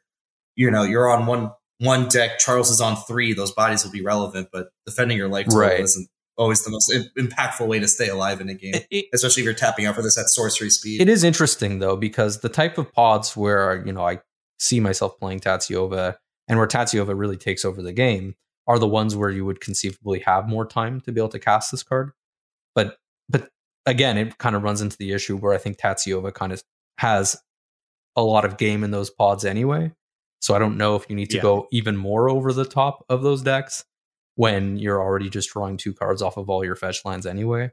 you know, you're on one one deck, Charles is on three. Those bodies will be relevant, but defending your life total Right. isn't always the most impactful way to stay alive in a game. it- Especially if you're tapping out for this at sorcery speed. It is interesting though because the type of pods where you know I see myself playing Tatyova and where Tatyova really takes over the game are the ones where you would conceivably have more time to be able to cast this card. But but again, it kind of runs into the issue where I think Tatyova kind of has a lot of game in those pods anyway. So I don't know if you need to Yeah. go even more over the top of those decks when you're already just drawing two cards off of all your fetch lands anyway.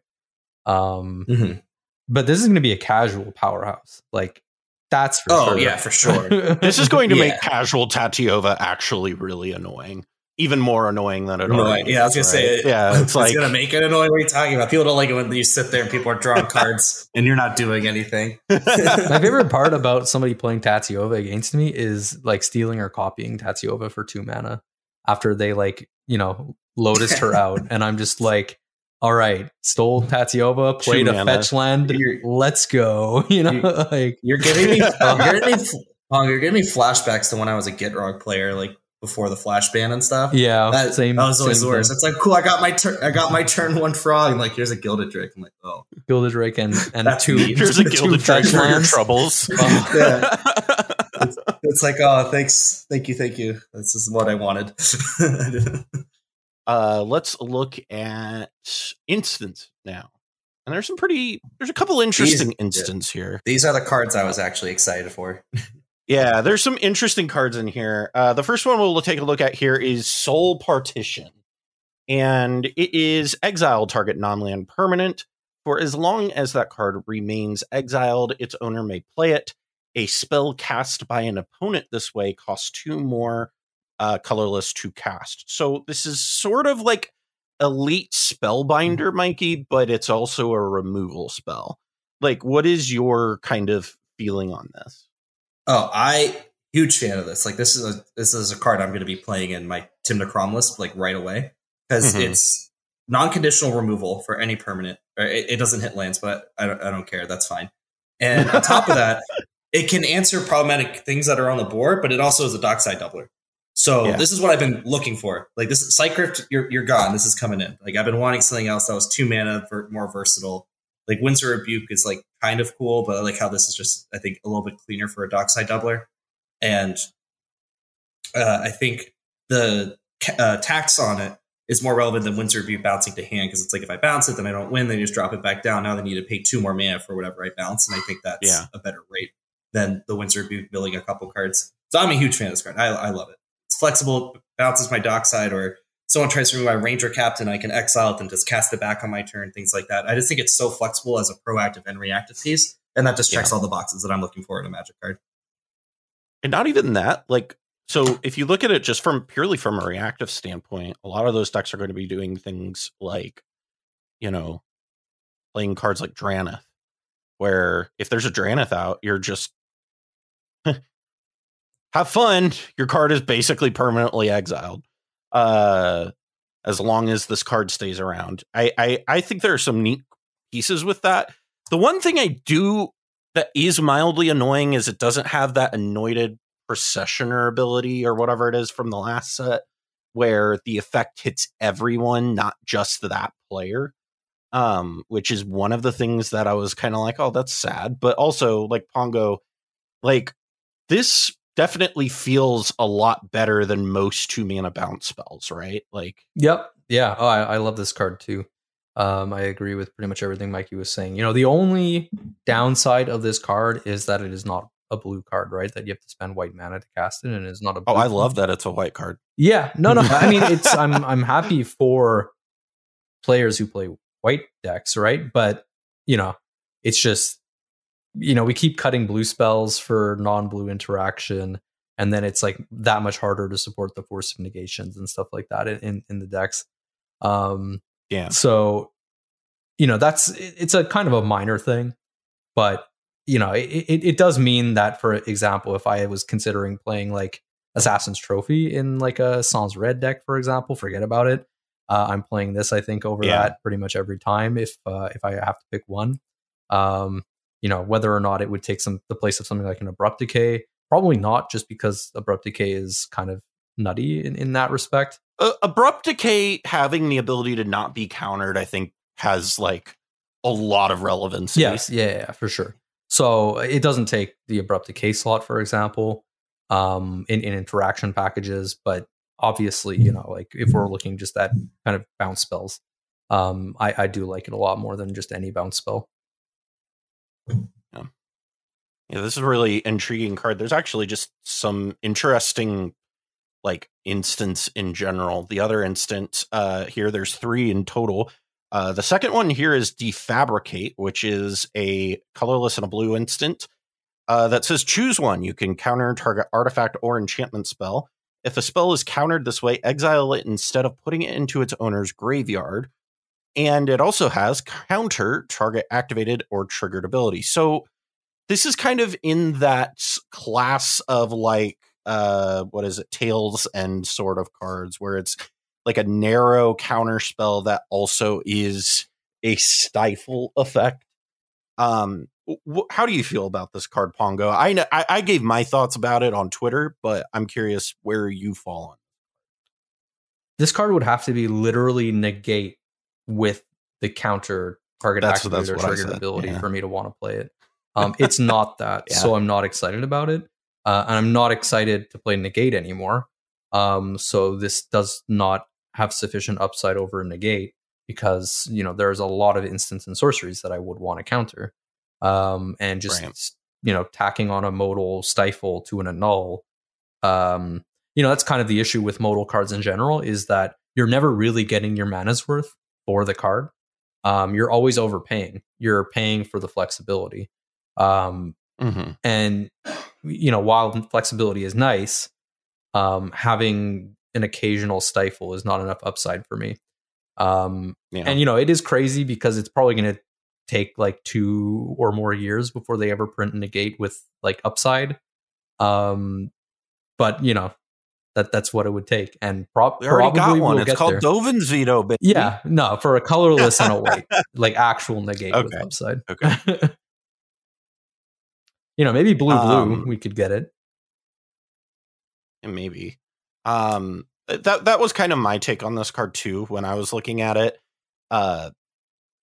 Um, Mhm. but this is going to be a casual powerhouse. Like that's for Oh, sure. yeah, for sure. (laughs) this is going to make Yeah. casual Tatyova actually really annoying, even more annoying than it No, already. yeah, I was gonna is, say, right? yeah, it's (laughs) like it's gonna make it annoying. What are you talking about? People don't like it when you sit there and people are drawing (laughs) cards and you're not doing anything. (laughs) My favorite part about somebody playing Tatyova against me is like stealing or copying Tatyova for two mana after they like, you know, lotus her out. And I'm just like, all right, stole Tatyova, played a mana. fetch land, You're- let's go. You know, You- like You're giving me, you're giving me, oh, you're giving me flashbacks to when I was a Gitrog player, like before the flash ban and stuff. yeah, that, same. that was always same the worst. It's like, cool, I got my turn, I got my turn one frog, and like, here's a gilded drake. I'm like, oh, Gilded Drake and (laughs) and two. neat. here's a gilded drake for your lands. troubles. (laughs) Yeah. (laughs) it's, it's like, oh, thanks, thank you, thank you. This is what I wanted. uh, let's look at instance now. And there's some pretty, there's a couple interesting These- yeah. instance here. These are the cards I was actually excited for. Yeah, there's some interesting cards in here. Uh, the first one we'll take a look at here is Soul Partition. And it is exile target non land permanent. For as long as that card remains exiled, its owner may play it. A spell cast by an opponent this way costs two more uh, colorless to cast. So this is sort of like Elite Spellbinder, Mikey, but it's also a removal spell. Like, what is your kind of feeling on this? Oh, I huge fan of this. Like this is a this is a card I'm going to be playing in my Tymna Kraum list like right away because Mhm. it's non-conditional removal for any permanent. Or it, it doesn't hit lands, but I don't, I don't care. That's fine. And on top of that, (laughs) it can answer problematic things that are on the board, but it also is a dockside doubler. So Yeah. this is what I've been looking for. Like this Cycrypt, you're you're gone. This is coming in. Like I've been wanting something else that was two mana for more versatile. Like Winds of Rebuke is like kind of cool, but I like how this is just I think a little bit cleaner for a dockside doubler. And uh, I think the uh, tax on it is more relevant than Winds of Rebuke bouncing to hand because it's like if I bounce it, then I don't win. Then you just drop it back down. Now they need to pay two more mana for whatever I bounce, and I think that's Yeah. a better rate than the Winds of Rebuke building a couple cards. So I'm a huge fan of this card. I, I love it. It's flexible, bounces my dockside, or someone tries to remove my Ranger Captain, I can exile it and just cast it back on my turn, things like that. I just think it's so flexible as a proactive and reactive piece, and that just checks all the boxes that I'm looking for in a Magic card. and not even that like so if you look at it just from purely from a reactive standpoint a lot of those decks are going to be doing things like you know playing cards like Drannith where if there's a Drannith out you're just (laughs) have fun your card is basically permanently exiled uh as long as this card stays around. I i, I think there are some neat pieces with that. The one thing i do that is mildly annoying is it doesn't have that anointed processioner ability or whatever it is from the last set where the effect hits everyone not just that player um which is one of the things that i was kind of like oh that's sad. But also like pongo like this definitely feels a lot better than most two mana bounce spells right like Yep. Yeah. Oh, I, I love this card too. Um, I agree with pretty much everything Mikey was saying. You know, the only downside of this card is that it is not a blue card, right? That you have to spend white mana to cast it, and it's not a. oh i love that it's a white card Yeah. No, no. I mean, it's (laughs) I'm I'm happy for players who play white decks, right? But you know, it's just you know we keep cutting blue spells for non-blue interaction, and then it's like that much harder to support the force of negations and stuff like that in in the decks. Um, yeah so you know that's it's a kind of a minor thing but you know it, it, it does mean that for example if i was considering playing like assassin's trophy in like a sans red deck for example forget about it uh, i'm playing this i think over Yeah. that pretty much every time if uh, if i have to pick one um you know whether or not it would take some the place of something like an abrupt decay probably not just because abrupt decay is kind of nutty in, in that respect uh, abrupt decay having the ability to not be countered i think has like a lot of relevance Yes, yeah, yeah, for sure. So it doesn't take the abrupt decay slot, for example, um, in, in interaction packages, but obviously, you know, like if we're looking just at kind of bounce spells, um, I, I do like it a lot more than just any bounce spell. Yeah, yeah, this is a really intriguing card. There's actually just some interesting like instance in general. The other instance uh here there's 3 in total. Uh the second one here is defabricate, which is a colorless and a blue instant. Uh that says choose one. You can counter target artifact or enchantment spell. If a spell is countered this way, exile it instead of putting it into its owner's graveyard. And it also has counter target activated or triggered ability. So this is kind of in that class of like uh what is it Tale's End sort of cards where it's like a narrow counter spell that also is a stifle effect um wh- how do you feel about this card pongo I, kn- I i gave my thoughts about it on twitter but i'm curious where you fall on This card would have to be literally negate with the counter target That's- activated or triggered ability yeah. for me to want to play it. (laughs) Um, it's not that, Yeah. so I'm not excited about it. uh, and I'm not excited to play negate anymore. Um, so this does not have sufficient upside over negate because you know there's a lot of instants and sorceries that I would want to counter, um, and just Right. you know tacking on a modal stifle to an annul. Um, you know that's kind of the issue with modal cards in general is that you're never really getting your mana's worth for the card. Um, you're always overpaying. You're paying for the flexibility. Um, hmm and you know while flexibility is nice um having an occasional stifle is not enough upside for me um Yeah. and you know it is crazy because it's probably going to take like two or more years before they ever print negate with like upside um but you know that that's what it would take and prob- we already probably got one. we'll It's called there. Dovin's veto, baby. yeah no for a colorless and a white (laughs) like actual negate with Okay. upside Okay. (laughs) you know maybe blue blue Um, we could get it maybe. Um, that that was kind of my take on this card too. When I was looking at it, uh,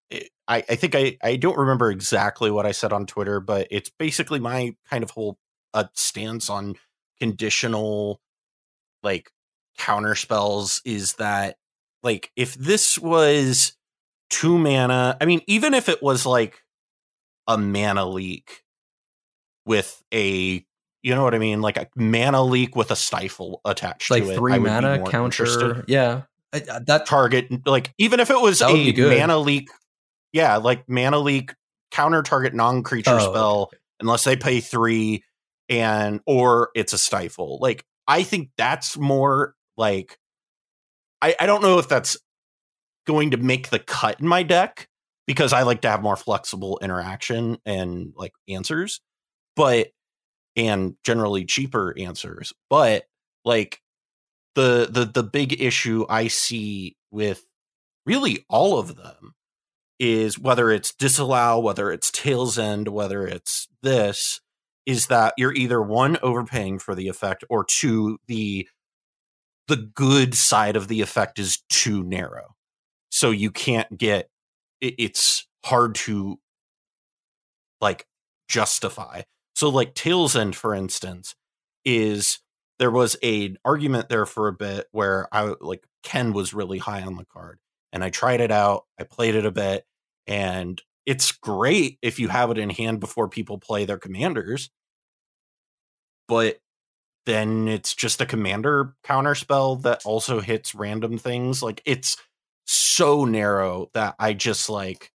it, I I think I I don't remember exactly what I said on Twitter, but it's basically my kind of whole uh, stance on conditional like counter spells is that like if this was two mana, I mean, even if it was like a mana leak with a you know what I mean? Like a mana leak with a stifle attached like to it. three mana counter. interested. Yeah, I- I- that target like even if it was a mana leak yeah like mana leak counter target non-creature Oh, spell unless they pay three and or it's a stifle like i think that's more like i i don't know if that's going to make the cut in my deck because i like to have more flexible interaction and like answers but and generally cheaper answers but like the the the big issue I see with really all of them is whether it's disallow, whether it's Tale's End, whether it's this, is that you're either one overpaying for the effect or two the the good side of the effect is too narrow. So you can't get it, it's hard to like justify. So like Tale's End, for instance, is there was a argument there for a bit where I like Ken was really high on the card and I tried it out. I played it a bit and it's great if you have it in hand before people play their commanders. But then it's just a commander counter spell that also hits random things. Like it's so narrow that I just like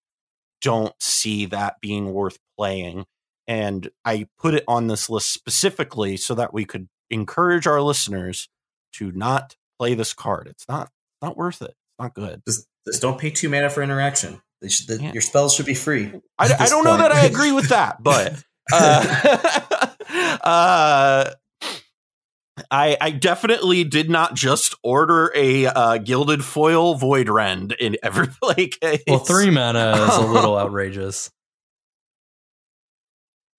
don't see that being worth playing. And I put it on this list specifically so that we could encourage our listeners to not play this card. It's not not worth it. It's not good. Just, just don't pay two mana for interaction. They should, the, Yeah. Your spells should be free. I, I don't know that I agree with that, but (laughs) uh, (laughs) uh, I I definitely did not just order a uh, gilded foil void rend in every (laughs) play case. well, three mana is a little outrageous.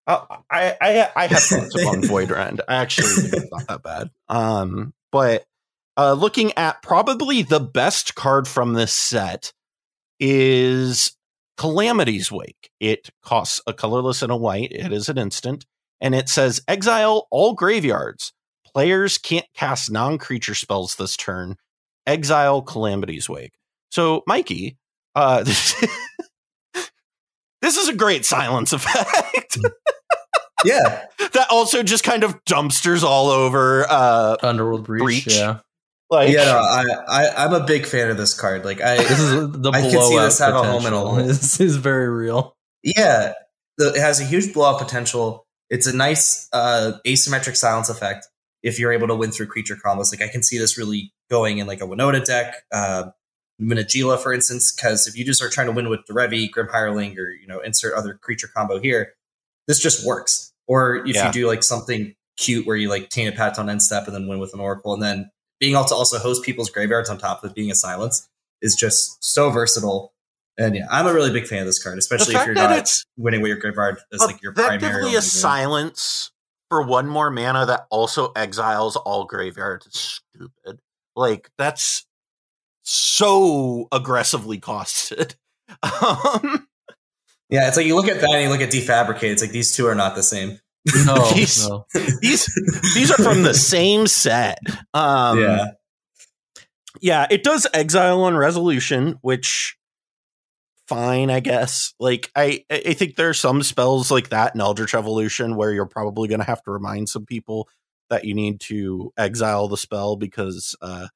Uh, I I I have thoughts on Void Rend. I actually think it's not that bad. Um, but uh, looking at probably the best card from this set is Calamity's Wake. It costs a colorless and a white. It is an instant, and it says exile all graveyards. Players can't cast non-creature spells this turn. Exile Calamity's Wake. So, Mikey, uh, this, (laughs) this is a great silence effect. Yeah. (laughs) that also just kind of dumpsters all over uh Underworld Breach. Breach. Yeah, like yeah, no, I, I, I'm a big fan of this card. Like, I, this is the I can see this have a home in a hole. This is very real. Yeah, it has a huge blowout potential. It's a nice uh, asymmetric silence effect if you're able to win through creature combos. Like I can see this really going in like a Winota deck, uh, Minagila, for instance, because if you just are trying to win with Derevi, Grim Hireling, or you know insert other creature combo here, this just works. Or if Yeah. you do like something cute where you like Tainted Pact on end step and then win with an Oracle, and then being able to also host people's graveyards on top of being a silence is just so versatile. And yeah, I'm a really big fan of this card, especially if you're not winning with your graveyard as like your primary. effectively a game. silence for one more mana that also exiles all graveyards is stupid. Like that's so aggressively costed. (laughs) um, Yeah, it's like you look at that and you look at defabricate. It's like these two are not the same. No, (laughs) These- no. these these are from the same set. Um, yeah. yeah, it does exile on resolution, which fine, I guess. Like I I think there are some spells like that in Eldritch Evolution where you're probably going to have to remind some people that you need to exile the spell because uh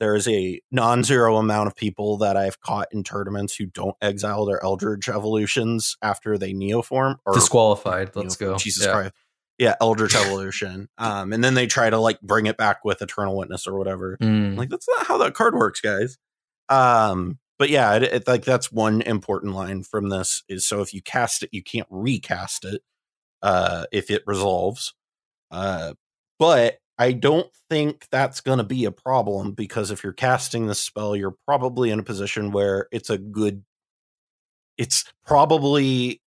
there is a non-zero amount of people that I've caught in tournaments who don't exile their Eldritch evolutions after they neoform or Disqualified. Let's Neoform. go. Jesus Yeah. Christ. Yeah, Eldritch (laughs) Evolution. Um, and then they try to like bring it back with Eternal Witness or whatever. Mm. Like that's not how that card works, guys. Um, but yeah, it, it, like that's one important line from this is so if you cast it, you can't recast it uh, if it resolves. Uh, but I don't think that's going to be a problem because if you're casting this spell, you're probably in a position where it's a good. It's probably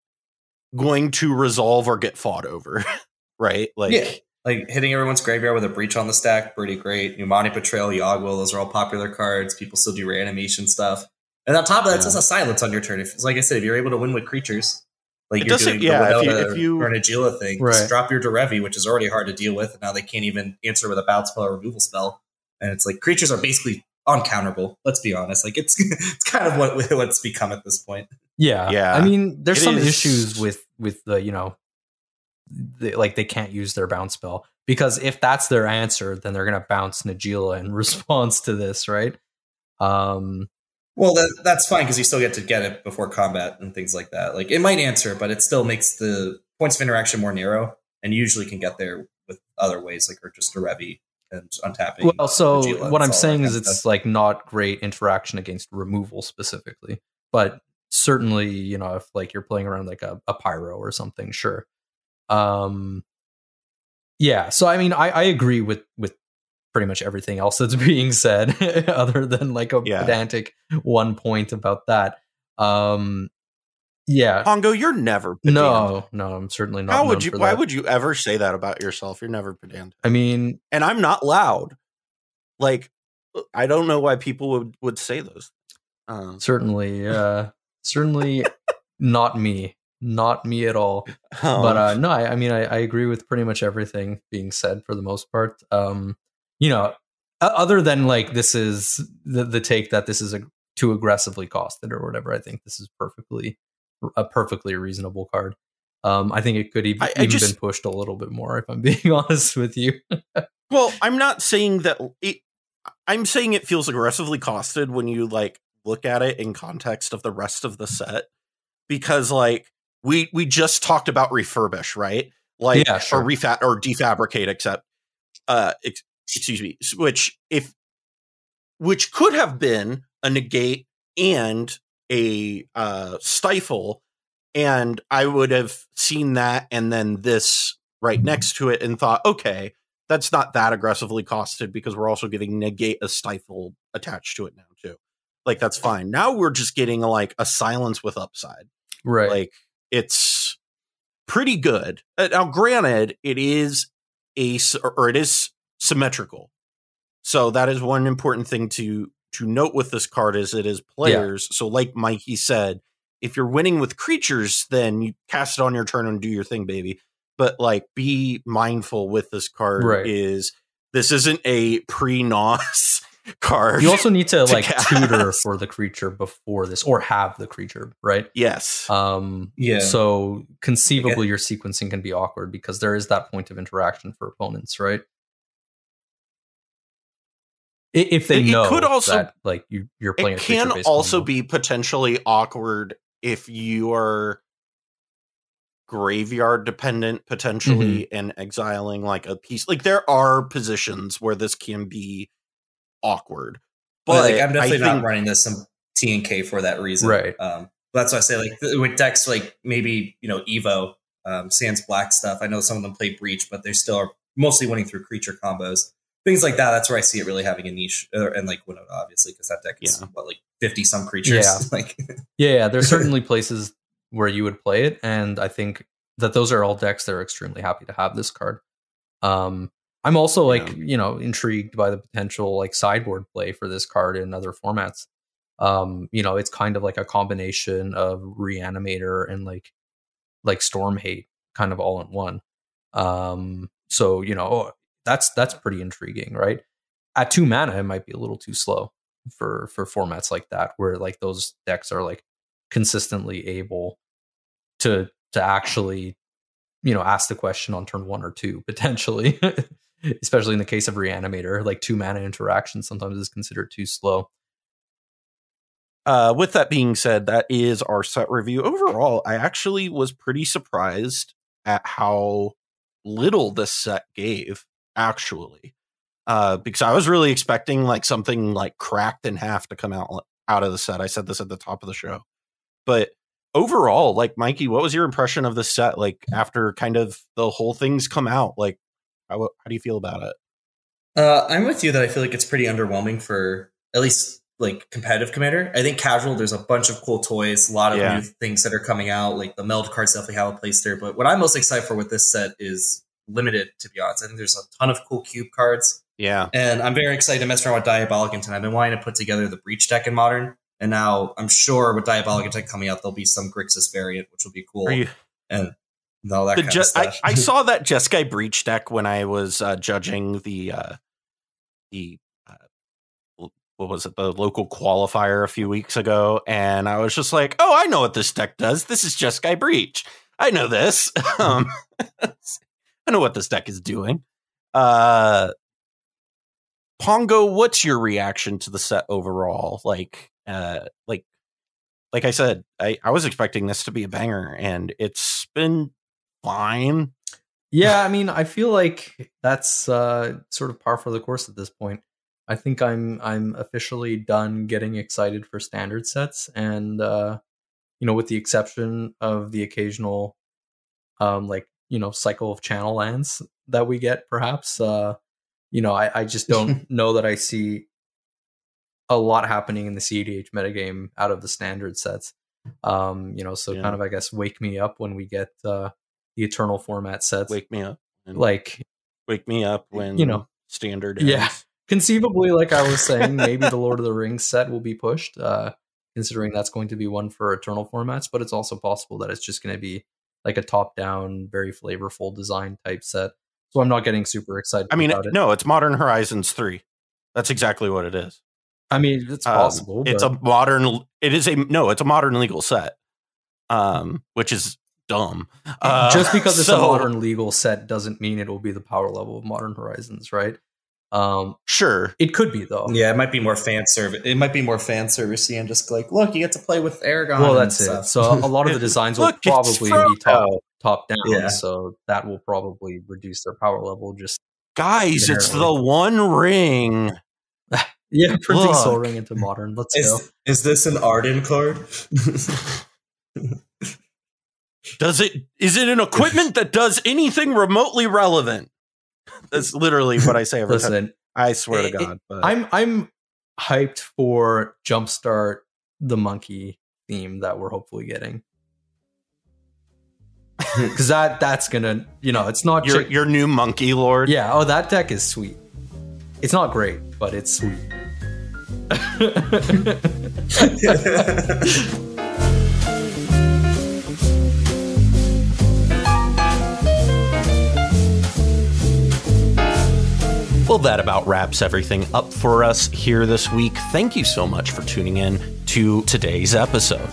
going to resolve or get fought over, (laughs) right? Like, yeah. Like hitting everyone's graveyard with a breach on the stack, pretty great. Numani Betrayal, Yogwill, those are all popular cards. People still do reanimation stuff. And on top of that, it's just a silence on your turn. If, like I said, if you're able to win with creatures, like It you're doesn't- doing yeah, the if you- Winota if you- or an Agila thing, Right. just drop your Derevi, which is already hard to deal with, and now they can't even answer with a bounce spell or removal spell. And it's like creatures are basically uncounterable. Let's be honest. Like it's (laughs) it's kind of what (laughs) what's become at this point. Yeah, Yeah. I mean, there's It some is- issues with with the you know, the, like they can't use their bounce spell because if that's their answer, then they're gonna bounce Najeela in (laughs) response to this, right? Um, Well, that, that's fine because you still get to get it before combat and things like that. Like it might answer, but it still makes the points of interaction more narrow, and you usually can get there with other ways, like or just Derevi and untapping. well, so what I'm saying is it's like not great interaction against removal specifically, but certainly you know if like you're playing around like a, a pyro or something, sure. Um, yeah. So I mean, I I agree with with pretty much everything else that's (laughs) being said, other than like a Yeah. pedantic one point about that. Um, yeah. Pongo, you're never pedantic. No, no, I'm certainly not. How would you? Why would you ever say that about yourself? You're never pedantic, I mean, and I'm not loud. Like, I don't know why people would would say those. Uh, certainly, uh, certainly not me, not me at all. um, but uh, no, I, I mean, I, I agree with pretty much everything being said for the most part. Um, you know, other than like this is the, the take that this is a, too aggressively costed or whatever. I think this is perfectly a perfectly reasonable card. Um, I think it could even, I- I even just- been pushed a little bit more if I'm (laughs) being honest with you. well, I'm not saying that. It, I'm saying it feels aggressively costed when you like look at it in context of the rest of the set, because like we we just talked about refurbish, right? Like Yeah, sure. or refat or defabricate, except uh, ex- excuse me, which if which could have been a negate and a uh, stifle, and I would have seen that and then this right next to it and thought, okay, that's not that aggressively costed because we're also getting negate a stifle attached to it now too. Like that's fine. Now we're just getting like a silence with upside. right. Like it's pretty good. Uh, Now, granted, it is a or it is symmetrical, so that is one important thing to to note with this card is it is players. So, like Mikey said, if you're winning with creatures, then you cast it on your turn and do your thing, baby. But like, be mindful with this card Right. is this isn't a pre nos (laughs) card. you also need to, (laughs) to like tutor for the creature before this or have the creature, right? yes, Um, Yeah. So conceivably, your sequencing can be awkward because there is that point of interaction for opponents, right? If they It- it could also- that, like you, you're playing, it can also be potentially awkward if you are graveyard dependent potentially Mm-hmm. and exiling like a piece like there are positions where this can be awkward but but like, I'm definitely I not think, running this some T and K for that reason. Right. Um, that's why I say like with decks like maybe you know Evo, um, Sans Black stuff. I know some of them play Breach, but they still are mostly winning through creature combos, things like that. That's where I see it really having a niche, uh, and like Winota obviously because that deck is Yeah. what like fifty some creatures. Yeah. (laughs) like (laughs) yeah, yeah, there's certainly places where you would play it, and I think that those are all decks that are extremely happy to have this card. Um, I'm also like Yeah. you know intrigued by the potential like sideboard play for this card in other formats. Um, you know, it's kind of like a combination of Reanimator and like like Storm Hate, kind of all in one. Um, so you know that's that's pretty intriguing, right? At two mana, it might be a little too slow for for formats like that, where like those decks are like consistently able to to actually you know ask the question on turn one or two (laughs) potentially especially in the case of reanimator like two mana interaction sometimes is considered too slow uh, with that being said, that is our set review. Overall, I actually was pretty surprised at how little this set gave, actually. Uh, because I was really expecting like something like cracked in half to come out out of the set. I said this at the top of the show. But overall, like Mikey, what was your impression of the set? Like after kind of the whole thing's come out, like how how do you feel about it? Uh, I'm with you that I feel like it's pretty underwhelming for at least like competitive commander. I think casual, there's a bunch of cool toys, a lot of Yeah. new things that are coming out. Like the meld cards definitely have a place there. But what I'm most excited for with this set is limited, to be honest. I think there's a ton of cool cube cards. Yeah. And I'm very excited to mess around with Diabolic Intent. I've been wanting to put together the Breach deck in Modern. And now I'm sure with Diabolic Intent coming out, there'll be some Grixis variant, which will be cool. You and all that the kind of I, stuff. I (laughs) saw that Jeskai Breach deck when I was uh, judging the uh, the uh, what was it the local qualifier a few weeks ago, and I was just like, oh, I know what this deck does. This is Jeskai Breach. I know this. (laughs) um, (laughs) I know what this deck is doing. Uh, Pongo, what's your reaction to the set overall? Like, uh, like, like I said, I, I was expecting this to be a banger, and it's been fine. yeah i mean i feel like that's uh sort of par for the course at this point i think i'm i'm officially done getting excited for standard sets and uh you know with the exception of the occasional um like you know cycle of channel lands that we get perhaps uh you know i i just don't (laughs) know that i see a lot happening in the cdh metagame out of the standard sets um you know so Yeah. kind of i guess wake me up when we get uh the eternal format sets Wake me up. Like wake me up when you know, standard. yeah. conceivably like i was saying maybe the lord of the (laughs) rings set will be pushed uh considering that's going to be one for eternal formats but it's also possible that it's just going to be like a top down very flavorful design type set so i'm not getting super excited I mean, it no, it's Modern Horizons three. That's exactly what it is. i mean it's Um, possible it's but- a modern. It is a no. It's a modern legal set. Um, which is dumb. Uh, just because (laughs) it's a modern legal set doesn't mean it will be the power level of modern horizons right um Sure. it could be though yeah, it might be more fan service. It might be more fan servicey and just like, look, you get to play with Aragorn. well and that's it so a lot of the (laughs) designs will Look, probably be top top down Yeah. so that will probably reduce their power level just Guys, it's the one ring. (laughs) yeah printing Sol Ring into modern let's go is, is this an Arden card? (laughs) Does it? Is it an equipment that does anything remotely relevant? That's literally what I say every time. listen I swear to God. But i'm i'm hyped for jumpstart the monkey theme that we're hopefully getting (laughs) because that that's gonna you know it's not your ju- your new monkey lord. yeah oh that deck is sweet it's not great but it's sweet (laughs) (laughs) Well, that about wraps everything up for us here this week. Thank you so much for tuning in to today's episode.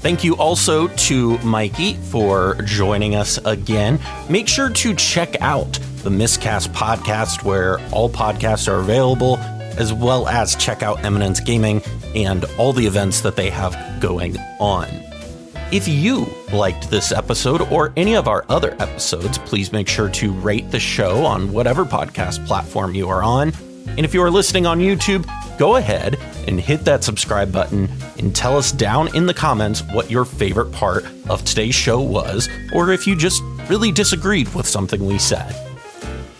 Thank you also to Mikey for joining us again. Make sure to check out the Miscast podcast where all podcasts are available, as well as check out Eminence Gaming and all the events that they have going on. If you liked this episode or any of our other episodes, please make sure to rate the show on whatever podcast platform you are on. And if you are listening on YouTube, go ahead and hit that subscribe button and tell us down in the comments what your favorite part of today's show was, or if you just really disagreed with something we said.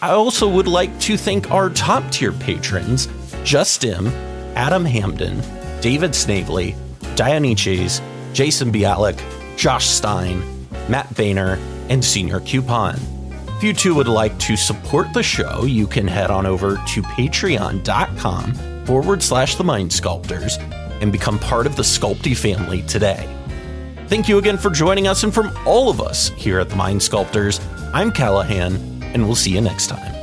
I also would like to thank our top tier patrons Justin, Adam Hamden, David Snavely, Dionyches, Jason Bialik, Josh Stein, Matt Boehner, and Senior Coupon. If you too would like to support the show, you can head on over to patreon.com forward slash the mind sculptors and become part of the Sculpty family today. Thank you again for joining us, and from all of us here at the Mind Sculptors, I'm Callahan, and we'll see you next time.